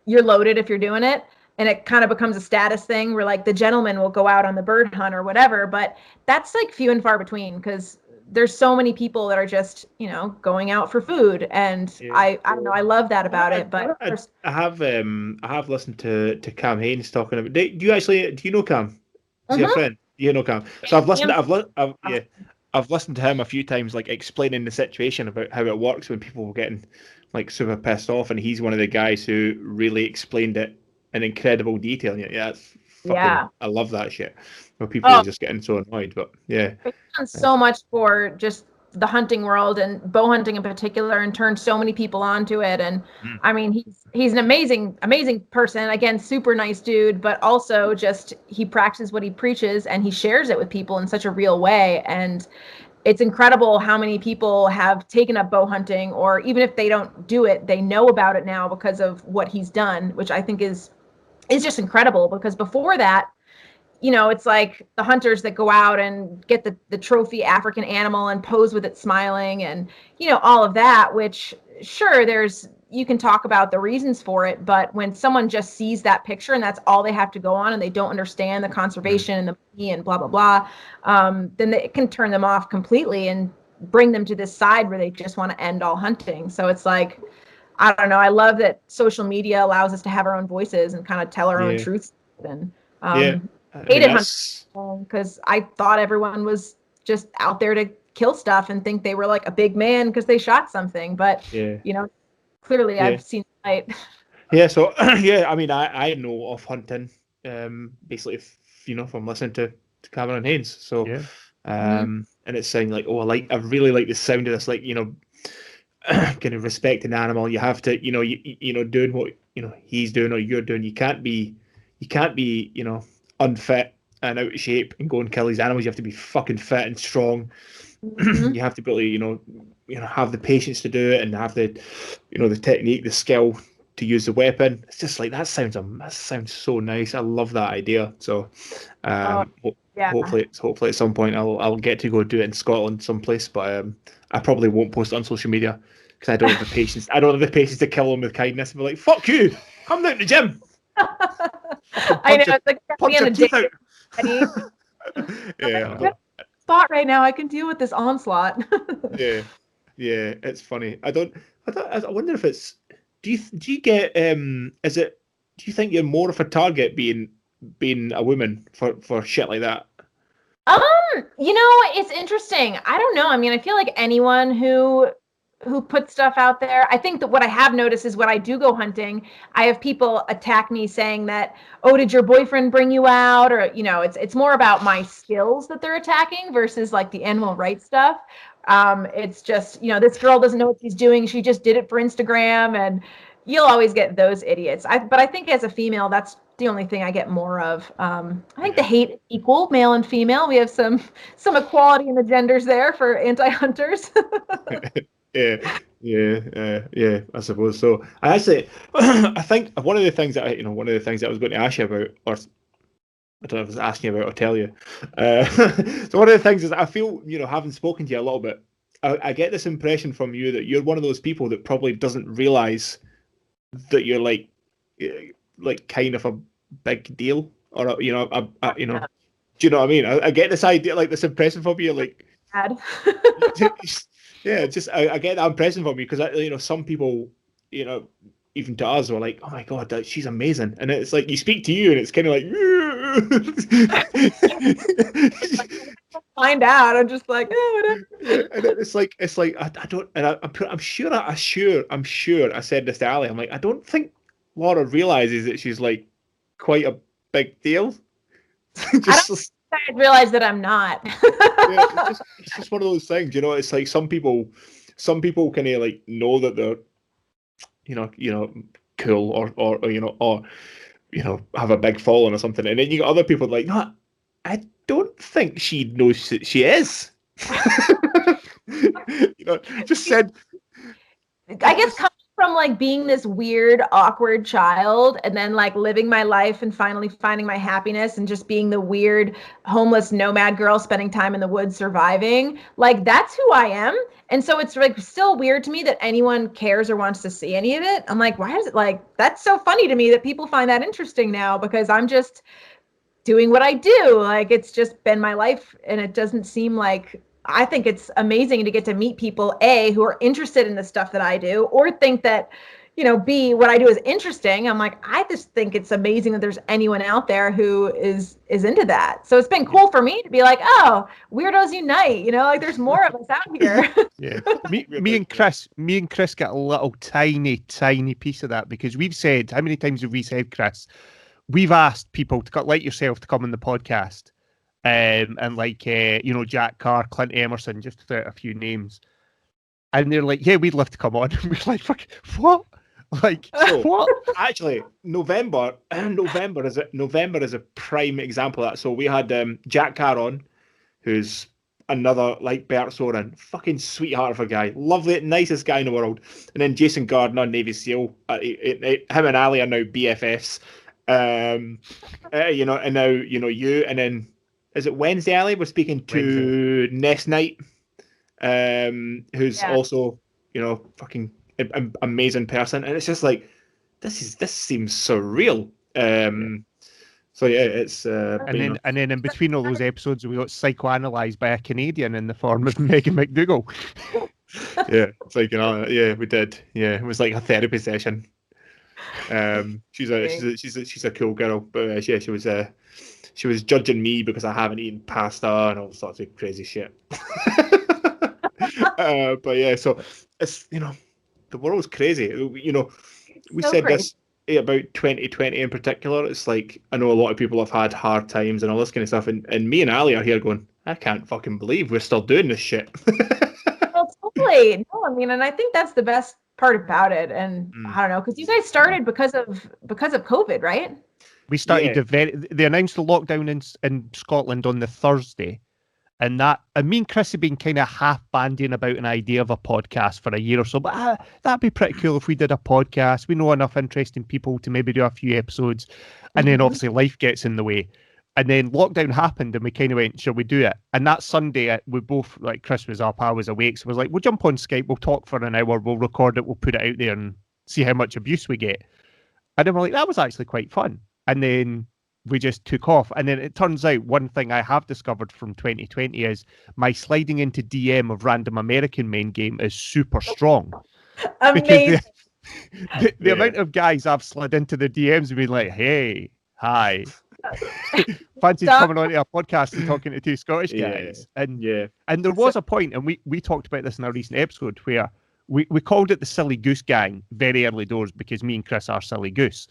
you're loaded if you're doing it. And it kind of becomes a status thing where like the gentleman will go out on the bird hunt or whatever, but that's like few and far between because there's so many people that are just you know going out for food and Yeah. I I don't know I love that about I- it but I, I have um I have listened to to Cam Hanes talking about. Do do you actually do you know Cam? Is he a Mhm. friend? You know Cam? So I've listened. I've li- I've yeah. I've listened to him a few times, like explaining the situation about how it works when people were getting like super pissed off, and he's one of the guys who really explained it in incredible detail. Yeah, yeah, it's fucking, Yeah. I love that shit. Where people Oh. are just getting so annoyed, but yeah, done so much for just the hunting world and bow hunting in particular and turned so many people onto it and Mm. i mean he's he's an amazing amazing person again super nice dude but also just he practices what he preaches and he shares it with people in such a real way and it's incredible how many people have taken up bow hunting or even if they don't do it they know about it now because of what he's done which i think is is just incredible because before that you know, it's like the hunters that go out and get the, the trophy African animal and pose with it smiling and, you know, all of that, which sure, there's, you can talk about the reasons for it, but when someone just sees that picture and that's all they have to go on and they don't understand the conservation and the and blah, blah, blah, um, then it can turn them off completely and bring them to this side where they just want to end all hunting. So it's like, I don't know. I love that social media allows us to have our own voices and kind of tell our own truths. And, um, Yeah. I hated that's- because I thought everyone was just out there to kill stuff and think they were like a big man because they shot something. But Yeah. you know, Clearly, Yeah. I've seen light. *laughs* Yeah, so *clears throat* yeah, I mean, I I know of hunting, um, basically, if, you know, from listening to, to Cameron Hanes. So, Yeah. um, and it's saying like, oh, I like, I really like the sound of this, like, you know, *clears throat* kind of respecting the animal. You have to, you know, you you know, doing what you know he's doing or you're doing. You can't be, you can't be, you know, unfit and out of shape and go and kill these animals. You have to be fucking fit and strong. *clears throat* Mhm. you have to to, you know, you know, have the patience to do it and have the, you know, the technique, the skill to use the weapon. It's just like that sounds um, that sounds so nice. I love that idea. So, um, ho- Yeah. hopefully, hopefully at some point I'll I'll get to go do it in Scotland someplace. But um, I probably won't post it on social media because I don't have the patience. I don't have the patience to kill them with kindness and be like, "Fuck you, come down to the gym." *laughs* I know. It's like Punch your a teeth dick. out. *laughs* Yeah, Good spot right now. I can deal with this onslaught. *laughs* yeah, yeah. It's funny. I don't. I don't. I wonder if it's. Do you do you get? Um, is it? Do you think you're more of a target being being a woman for for shit like that? Um, you know, it's interesting. I don't know. I mean, I feel like anyone who who puts stuff out there, I think that what I have noticed is when I do go hunting, I have people attack me saying that, "Oh, did your boyfriend bring you out?" or you know, it's it's more about my skills that they're attacking versus like the animal rights stuff. Um, it's just, you know, this girl doesn't know what she's doing. She just did it for Instagram and you'll always get those idiots. I but I think as a female, that's the only thing I get more of. Um, I think the hate is equal, male and female. We have some some equality in the genders there for anti-hunters. *laughs* *laughs* yeah, yeah, uh, yeah. I suppose so. I actually, *clears throat* I think one of the things that I, you know, one of the things that I was going to ask you about, or I don't know if I was asking you about or tell you. Uh, *laughs* so one of the things is I feel, you know, having spoken to you a little bit, I, I get this impression from you that you're one of those people that probably doesn't realize that you're like, eh, like kind of a big deal, or a, you know, a, a, you know, do you know what I mean? I, I get this idea, like this impression from you, like *laughs* yeah, just I, I get that impression from you because you know some people, you know, even to us were like, "Oh my god, that, she's amazing," and it's like you speak to you, and it's kind of like, *laughs* Find out. I'm just like, oh, whatever. *laughs* and it's like it's like I, I don't, and I, I'm I'm sure I, I'm sure I'm sure I said this to Ali. I'm like, I don't think Laura realizes that she's like quite a big deal. *laughs* just, I realize that I'm not. yeah, it's, *laughs* just, it's just one of those things, you know. It's like some people, some people kind of like know that they're, you know, you know, cool or, or or you know or you know have a big following or something, and then you got other people like, no, I don't think she knows that she is. *laughs* you know, just said, I guess from like being this weird, awkward child and then like living my life and finally finding my happiness and just being the weird homeless nomad girl spending time in the woods surviving, like that's who I am. And so it's like still weird to me that anyone cares or wants to see any of it. I'm like, why is it like that's so funny to me that people find that interesting now because I'm just doing what I do. Like it's just been my life and it doesn't seem like I think it's amazing to get to meet people A who are interested in the stuff that I do or think that you know B what I do is interesting. I'm like I just think it's amazing that there's anyone out there who is is into that. So it's been cool for me to be like, "Oh, weirdos unite." You know, like there's more of us out here. *laughs* Yeah. me, *laughs* me and Chris, me and Chris get a little tiny, tiny piece of that because we've said how many times have we said, Chris? We've asked people to cut like yourself to come on the podcast, um, and like uh, you know Jack Carr, Clint Emerson, just to throw out a few names, and they're like, "Yeah, we'd love to come on." *laughs* And we're like, "Fuck, what?" Like So- *laughs* what? actually November *clears throat* November is a November is a prime example of that. So we had um, Jack Caron, who's another like Bert Soren, fucking sweetheart of a guy, lovely, nicest guy in the world. And then Jason Gardner, Navy SEAL. Uh, it, it- him and Ali are now BFFs. Um, uh, you know, and now you know you, and then is it Wednesday? Ali, we're speaking to Ness Knight, um, who's Yeah. also you know fucking a- a- amazing person, and it's just like this is this seems surreal. Um, so yeah, it's uh, but, And you then know, and then in between all those episodes, we got psychoanalyzed by a Canadian in the form of *laughs* Megan McDougall. yeah, it's like you know, yeah, we did. Yeah, it was like a therapy session. Um, she's a she's a, she's a, she's a cool girl, but uh, yeah, she was uh, she was judging me because I haven't eaten pasta and all sorts of crazy shit. *laughs* uh, but yeah, so it's you know, the world's crazy. You know, we So said crazy. this about 2020 in particular. It's like I know a lot of people have had hard times and all this kind of stuff, and, and me and Ali are here going, I can't fucking believe we're still doing this shit. *laughs* Well, totally. No, I mean, and I think that's the best part about it. And Mm. I don't know, because you guys started because of because of COVID, right? We started Yeah. the very. They announced the lockdown in in Scotland on the Thursday, and that. And me and Chris have been kind of half bandying about an idea of a podcast for a year or so. But ah, that'd be pretty cool if we did a podcast. We know enough interesting people to maybe do a few episodes, and then Mhm. obviously life gets in the way. And then lockdown happened, and we kind of went, "Shall we do it?" And that Sunday, uh, we both like Chris was up, I was awake, so I was like, "We'll jump on Skype, we'll talk for an hour, we'll record it, we'll put it out there, and see how much abuse we get." And then we're like, "That was actually quite fun." And then we just took off. And then it turns out one thing I have discovered from 2020 is my sliding into DM of random American main game is super oh. strong. *laughs* Amazing. the, *laughs* the, the Yeah. amount of guys I've slid into the DMs and been like, hey, hi. *laughs* Fancy coming on to our podcast and talking to two Scottish Yeah. guys. And yeah. and there was a point, and we, we talked about this in a recent episode where we, we called it the Silly Goose Gang very early doors because me and Chris are Silly Goose.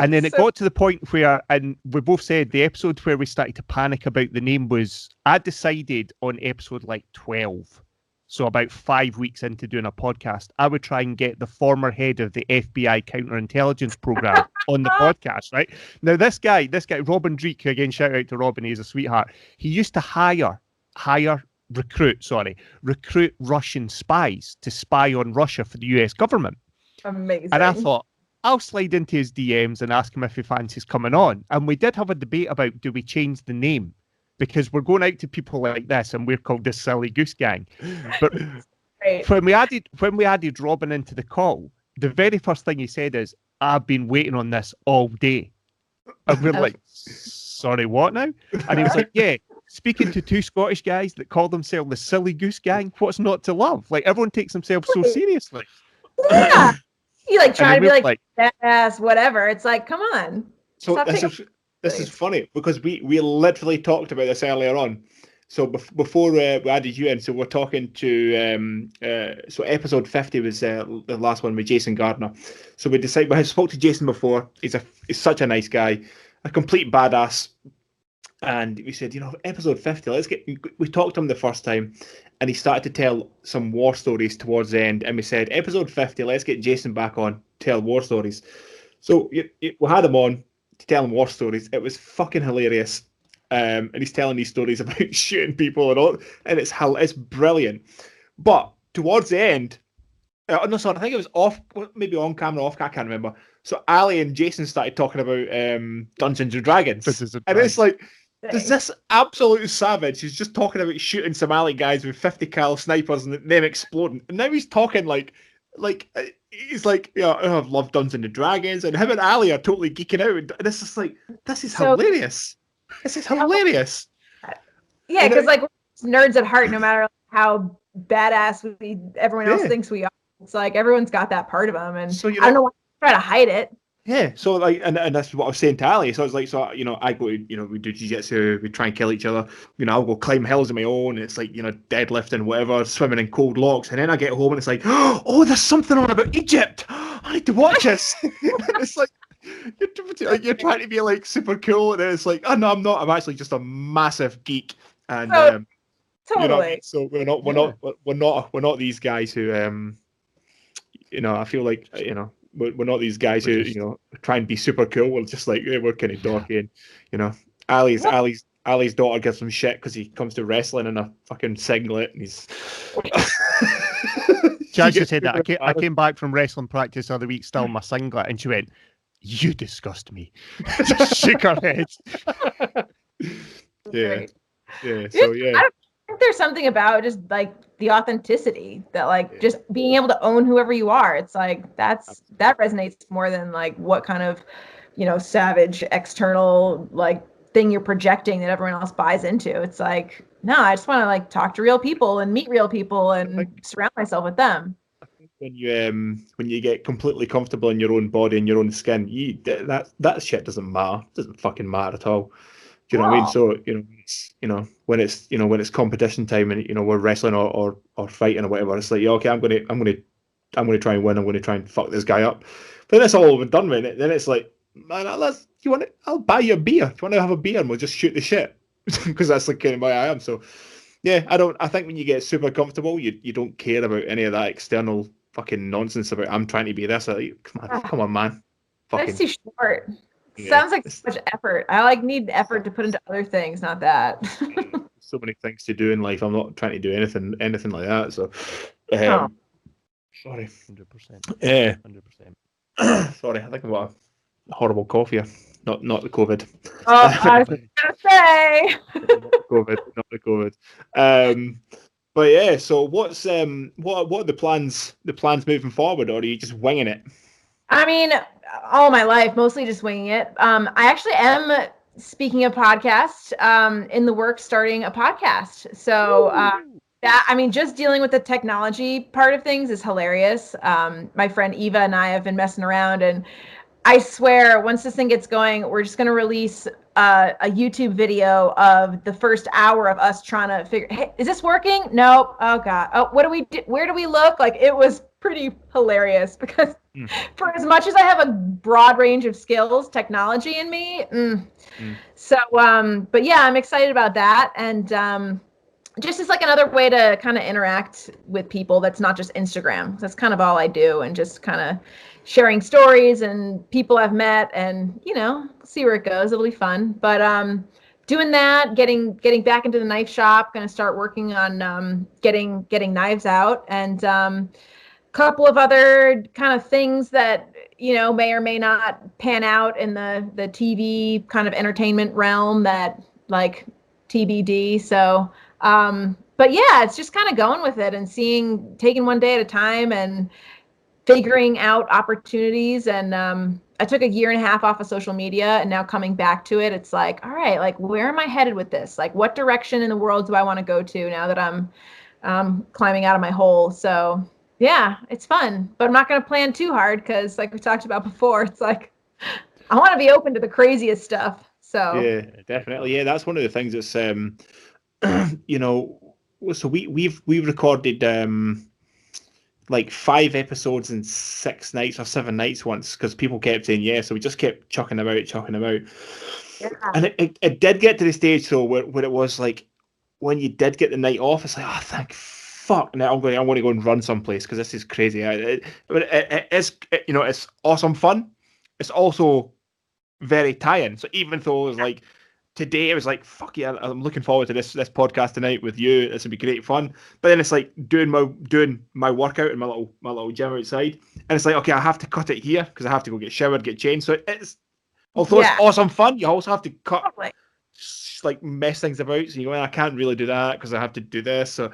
And then it So- got to the point where, and we both said the episode where we started to panic about the name was, I decided on episode like 12. So about five weeks into doing a podcast, I would try and get the former head of the FBI counterintelligence program *laughs* on the podcast, right? Now this guy, this guy, Robin Dreeke, again shout out to Robin, he's a sweetheart. He used to hire, hire, recruit, sorry, recruit Russian spies to spy on Russia for the US government. Amazing. And I thought, I'll slide into his DMs and ask him if he fancies coming on. And we did have a debate about do we change the name? Because we're going out to people like this and we're called the Silly Goose Gang. But *laughs* Great. when we added when we added Robin into the call, the very first thing he said is, I've been waiting on this all day. And we're Oh. like, *laughs* sorry, what now? And he was like, Yeah, speaking to two Scottish guys that call themselves the Silly Goose Gang, what's not to love? Like everyone takes themselves so seriously. Yeah. You like try to be we're like, badass, whatever. It's like, come on. So this is this is funny because we we literally talked about this earlier on. So bef- before uh, we added you in, so we're talking to um uh so episode fifty was uh, the last one with Jason Gardner. So we decided we had spoke to Jason before. He's a he's such a nice guy, a complete badass. And we said, you know, episode fifty, let's get. We talked to him the first time, and he started to tell some war stories towards the end. And we said, episode fifty, let's get Jason back on, tell war stories. So we had him on to tell him war stories. It was fucking hilarious. Um, and he's telling these stories *laughs* about shooting people and all, and it's it's brilliant. But towards the end, uh, no, sorry, I think it was off, maybe on camera, off. I can't remember. So Ali and Jason started talking about um, Dungeons and Dragons, This is a and it's like, Does this absolute savage? He's just talking about shooting Somali guys with fifty cal snipers and them exploding, and now he's talking like, like uh, he's like, yeah, oh, I've loved Dungeons and Dragons, and him and Ali are totally geeking out, and this is like, this is So- hilarious. This is hilarious. Yeah, because like nerds at heart, no matter how badass we everyone else Yeah. thinks we are. It's like everyone's got that part of them, and So you I don't know, know why they try to hide it. Yeah. So like, and, and that's what I was saying to Ali. So I was like, so you know, I go, to, you know, we do jiu-jitsu, we try and kill each other. You know, I'll go climb hills on my own. It's like you know, deadlifting, whatever, swimming in cold locks, and then I get home and it's like, *gasps* oh, there's something on about Egypt. *gasps* I need to watch this. *laughs* it's like. You're, like, you're trying to be like super cool, and then it's like, oh no, I'm not. I'm actually just a massive geek, and Oh, um, you know, so we're not, we're not, we're not, we're not these guys who, um, you know, I feel like, you know, we're, we're not these guys We're who, just- you know, try and be super cool. We're just like, yeah, we're kind of dorky, and you know, Ali's, What? Ali's, Ali's daughter gives him shit because he comes to wrestling in a fucking singlet, and he's. *laughs* She actually gets said that. I came, I came back from wrestling practice the other week, still in my singlet, and she went, You disgust me. *laughs* Just shook her head. *laughs* Yeah. Yeah, so yeah, I think there's something about just like the authenticity that like just being able to own whoever you are. It's like that's that resonates more than like what kind of you know savage external like thing you're projecting that everyone else buys into. It's like no, I just want to like talk to real people and meet real people and Like- surround myself with them. when you um when you get completely comfortable in your own body and your own skin, you that that shit doesn't matter. It doesn't fucking matter at all. Do you know what I mean? So you know, it's, you know when it's you know when it's competition time and you know we're wrestling or or, or fighting or whatever, it's like yeah, okay, I'm gonna I'm gonna I'm going to try and win. I'm going to try and fuck this guy up. But then it's all done with it. Then it's like, man, let's. You want? it? I'll buy you a beer. Do you want to have a beer, and we'll just shoot the shit *laughs* because that's like kind of why I am. So, yeah, I don't. I think when you get super comfortable, you you don't care about any of that external fucking nonsense about I'm trying to be this. Like, come on, ah. come on, man. Fucking, That's too short. Yeah. Sounds like so much effort. I like need effort to put into other things, not that. *laughs* so many things to do in life. I'm not trying to do anything anything like that. So, um, Oh. sorry. Hundred percent. Yeah. Hundred percent. *coughs* sorry. I think I've got a horrible cough here. Not not the COVID. oh, I was gonna *laughs* say. not the COVID. Not the COVID. Um, but yeah. So what's um what what are the plans? The plans moving forward, or are you just winging it? I mean, all my life, mostly just winging it. Um, I actually am speaking of podcasts, um, in the work, starting a podcast. So uh, that I mean, just dealing with the technology part of things is hilarious. Um, my friend Eva and I have been messing around, and I swear, once this thing gets going, we're just gonna release uh, a YouTube video of the first hour of us trying to figure. Hey, is this working? Nope. Oh god. Oh, what do we do? Where do we look? Like it was pretty hilarious *laughs* because Mm. *laughs* for as much as I have a broad range of skills, technology in me. mm. Mm. So, um, but yeah, I'm excited about that, and um, just as like another way to kind of interact with people. That's not just Instagram. That's kind of all I do, and just kind of sharing stories and people I've met, and you know, see where it goes. It'll be fun. But um, doing that, getting getting back into the knife shop, gonna start working on um, getting getting knives out, and um, couple of other kind of things that you know may or may not pan out in the the TV kind of entertainment realm that like TBD. So, um, but yeah, it's just kind of going with it and seeing, taking one day at a time and figuring out opportunities. And um, I took a year and a half off of social media, and now coming back to it, it's like, all right, like where am I headed with this? Like, what direction in the world do I want to go to now that I'm um, climbing out of my hole? So yeah, it's fun, but I'm not going to plan too hard because, like we talked about before, it's like I want to be open to the craziest stuff. So Yeah, definitely. Yeah, that's one of the things that's um *clears throat* you know so we we've we've recorded um like five episodes in six nights or seven nights once because people kept saying yeah, so we just kept chucking them out, chucking them out. yeah. And it, it, it did get to the stage though where, where it was like when you did get the night off, it's like, oh thank fuck now I'm going I want to go and run someplace because this is crazy. I, it, it, it, it's it, you know it's awesome fun. It's also very tie-in. So even though it was like today, it was like fuck yeah, I'm looking forward to this this podcast tonight with you. This would be great fun. But then it's like doing my doing my workout in my little my little gym outside, and it's like okay, I have to cut it here because I have to go get showered, get changed. So it's although Yeah. it's awesome fun, you also have to cut like mess things about. So you go, I can't really do that because I have to do this. So,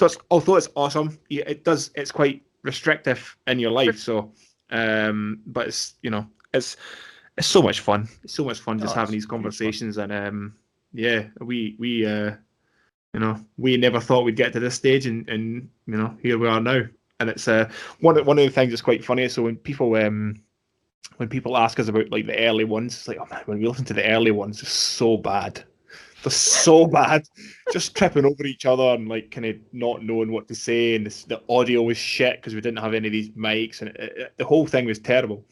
so it's although it's awesome, it does. It's quite restrictive in your life. So, um, but it's you know, it's it's so much fun. It's so much fun just Oh, having these conversations and um, yeah, we we uh, you know, we never thought we'd get to this stage, and and you know, here we are now. And it's uh one of one of the things that's quite funny. So when people um when people ask us about like the early ones, it's like, oh man, when we listen to the early ones, it's so bad. They're so *laughs* bad. Just tripping over each other and like kind of not knowing what to say, and this, the audio was shit because we didn't have any of these mics, and it, it- the whole thing was terrible.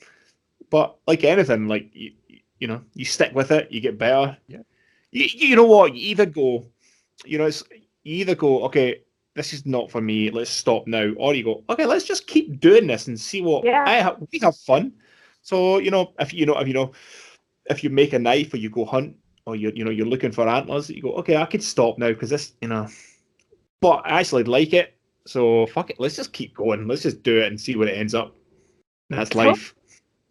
But like anything, like you, you know, you stick with it, you get better. Yeah. You, you know what? You either go, you know, it's you either go, okay, this is not for me. Let's stop now, or you go, okay, let's just keep doing this and see what Yeah. I have. We have fun. So you know, if you know, if you know, if you make a knife or you go hunt or you you know you're looking for antlers, you go, okay, I could stop now because this, you know, but I actually like it. So fuck it, let's just keep going. Let's just do it and see what it ends up. That's life.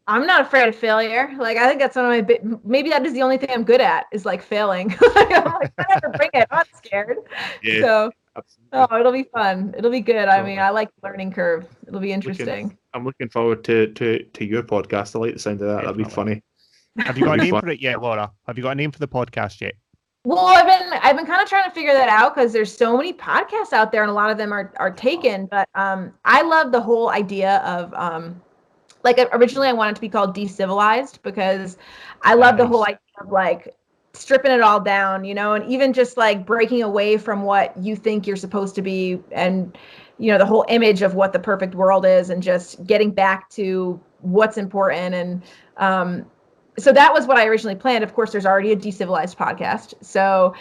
I'm not afraid of failure. Like I think that's one of my bi- maybe that is the only thing I'm good at is like failing. *laughs* like, I'm like I have to bring it. I'm not scared. Yeah, So absolutely. oh, it'll be fun. It'll be good. I oh, mean, I like learning curve. It'll be interesting. I'm looking forward to to to your podcast. I like the sound of that. That'd be funny. Have you got a name for it yet, Laura? Have you got a name for the podcast yet? Well, I've been I've been kind of trying to figure that out because there's so many podcasts out there and a lot of them are are taken. But um, I love the whole idea of um, like originally I wanted to be called Decivilized because I love the whole idea of like stripping it all down, you know, and even just like breaking away from what you think you're supposed to be and you know the whole image of what the perfect world is and just getting back to what's important and um, so that was what I originally planned. Of course, there's already a decivilized podcast, so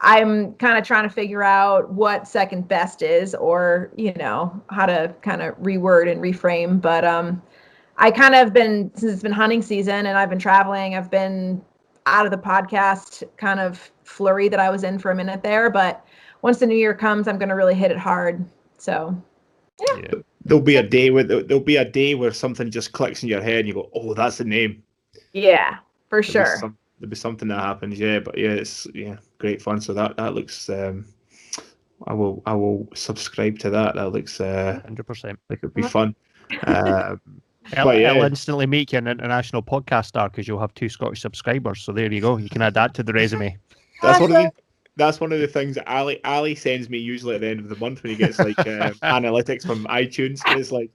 I'm kind of trying to figure out what second best is, or you know how to kind of reword and reframe. But um, I kind of have been since it's been hunting season and I've been traveling. I've been out of the podcast kind of flurry that I was in for a minute there, but once the new year comes, I'm going to really hit it hard. So, yeah. yeah. There'll be a day where there'll be a day where something just clicks in your head and you go, "Oh, that's the name." Yeah, for there'll sure. Be some, there'll be something that happens, yeah. But yeah, it's yeah, great fun. So that that looks. Um, I will I will subscribe to that. That looks uh, hundred percent like it'd be fun. Um, *laughs* It'll, but yeah. it'll instantly make you an international podcast star because you'll have two Scottish subscribers. So there you go. You can add that to the resume. *laughs* That's one of the that's one of the things that Ali Ali sends me usually at the end of the month when he gets like um, *laughs* analytics from iTunes. Is like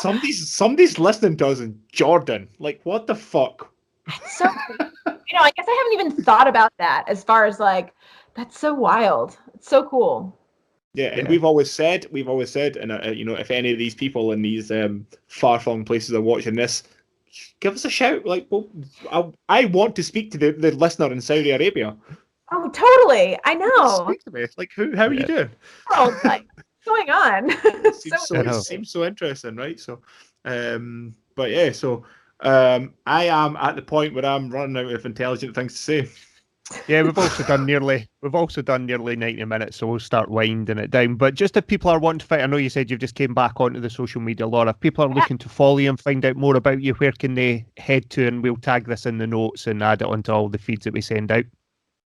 somebody's somebody's listening to us in Jordan. Like what the fuck? So you know, I guess I haven't even thought about that as far as like that's so wild. It's so cool. Yeah, and Yeah. we've always said, we've always said, and uh, you know, if any of these people in these um, far-flung places are watching this, give us a shout. Like, well, I, I want to speak to the, the listener in Saudi Arabia. Oh, totally. I know. Speak to me. Like, who? How are you doing? Oh, like, *laughs* going on? *laughs* seems So so, it seems so interesting, right? So, um, but yeah, so um, I am at the point where I'm running out of intelligent things to say. Yeah, we've also done *laughs* nearly we've also done nearly ninety minutes, so we'll start winding it down. But just if people are wanting to find, I know you said you've just came back onto the social media, Laura. If people are looking to follow you and find out more about you, where can they head to? And we'll tag this in the notes and add it onto all the feeds that we send out.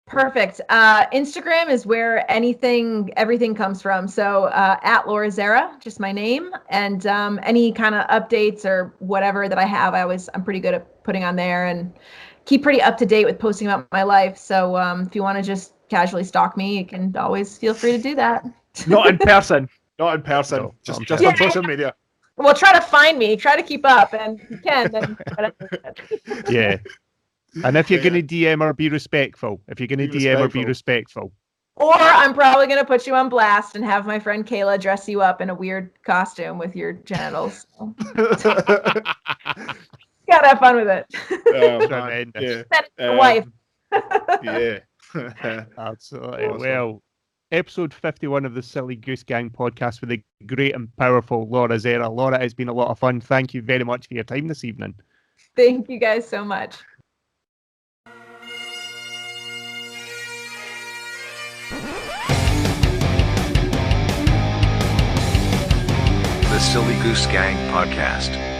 Perfect. Uh, Instagram is where anything, everything comes from. So uh, at Laura Zerra, just my name, and um, any kind of updates or whatever that I have, I always I'm pretty good at putting on there and keep pretty up to date with posting about my life. So um, if you want to just casually stalk me, you can always feel free to do that. Not in *laughs* person. Not in person. No, just not in just person. on social media. Well, try to find me, try to keep up, and if you can. Then *laughs* Yeah. And if you're *laughs* Yeah. going to DM or be respectful, if you're going to Be DM or be respectful. respectful, Or I'm probably gonna put you on blast and have my friend Kayla dress you up in a weird costume with your genitals. So, *laughs* *laughs* gotta have fun with it. Oh, man. Tremendous. Yeah. Send it to your Um, wife. yeah. Absolutely. Awesome. Well, episode 51 of the Silly Goose Gang podcast with the great and powerful Laura Zerra. Laura, it's been a lot of fun. Thank you very much for your time this evening. Thank you guys so much. Silly Goose Gang Podcast.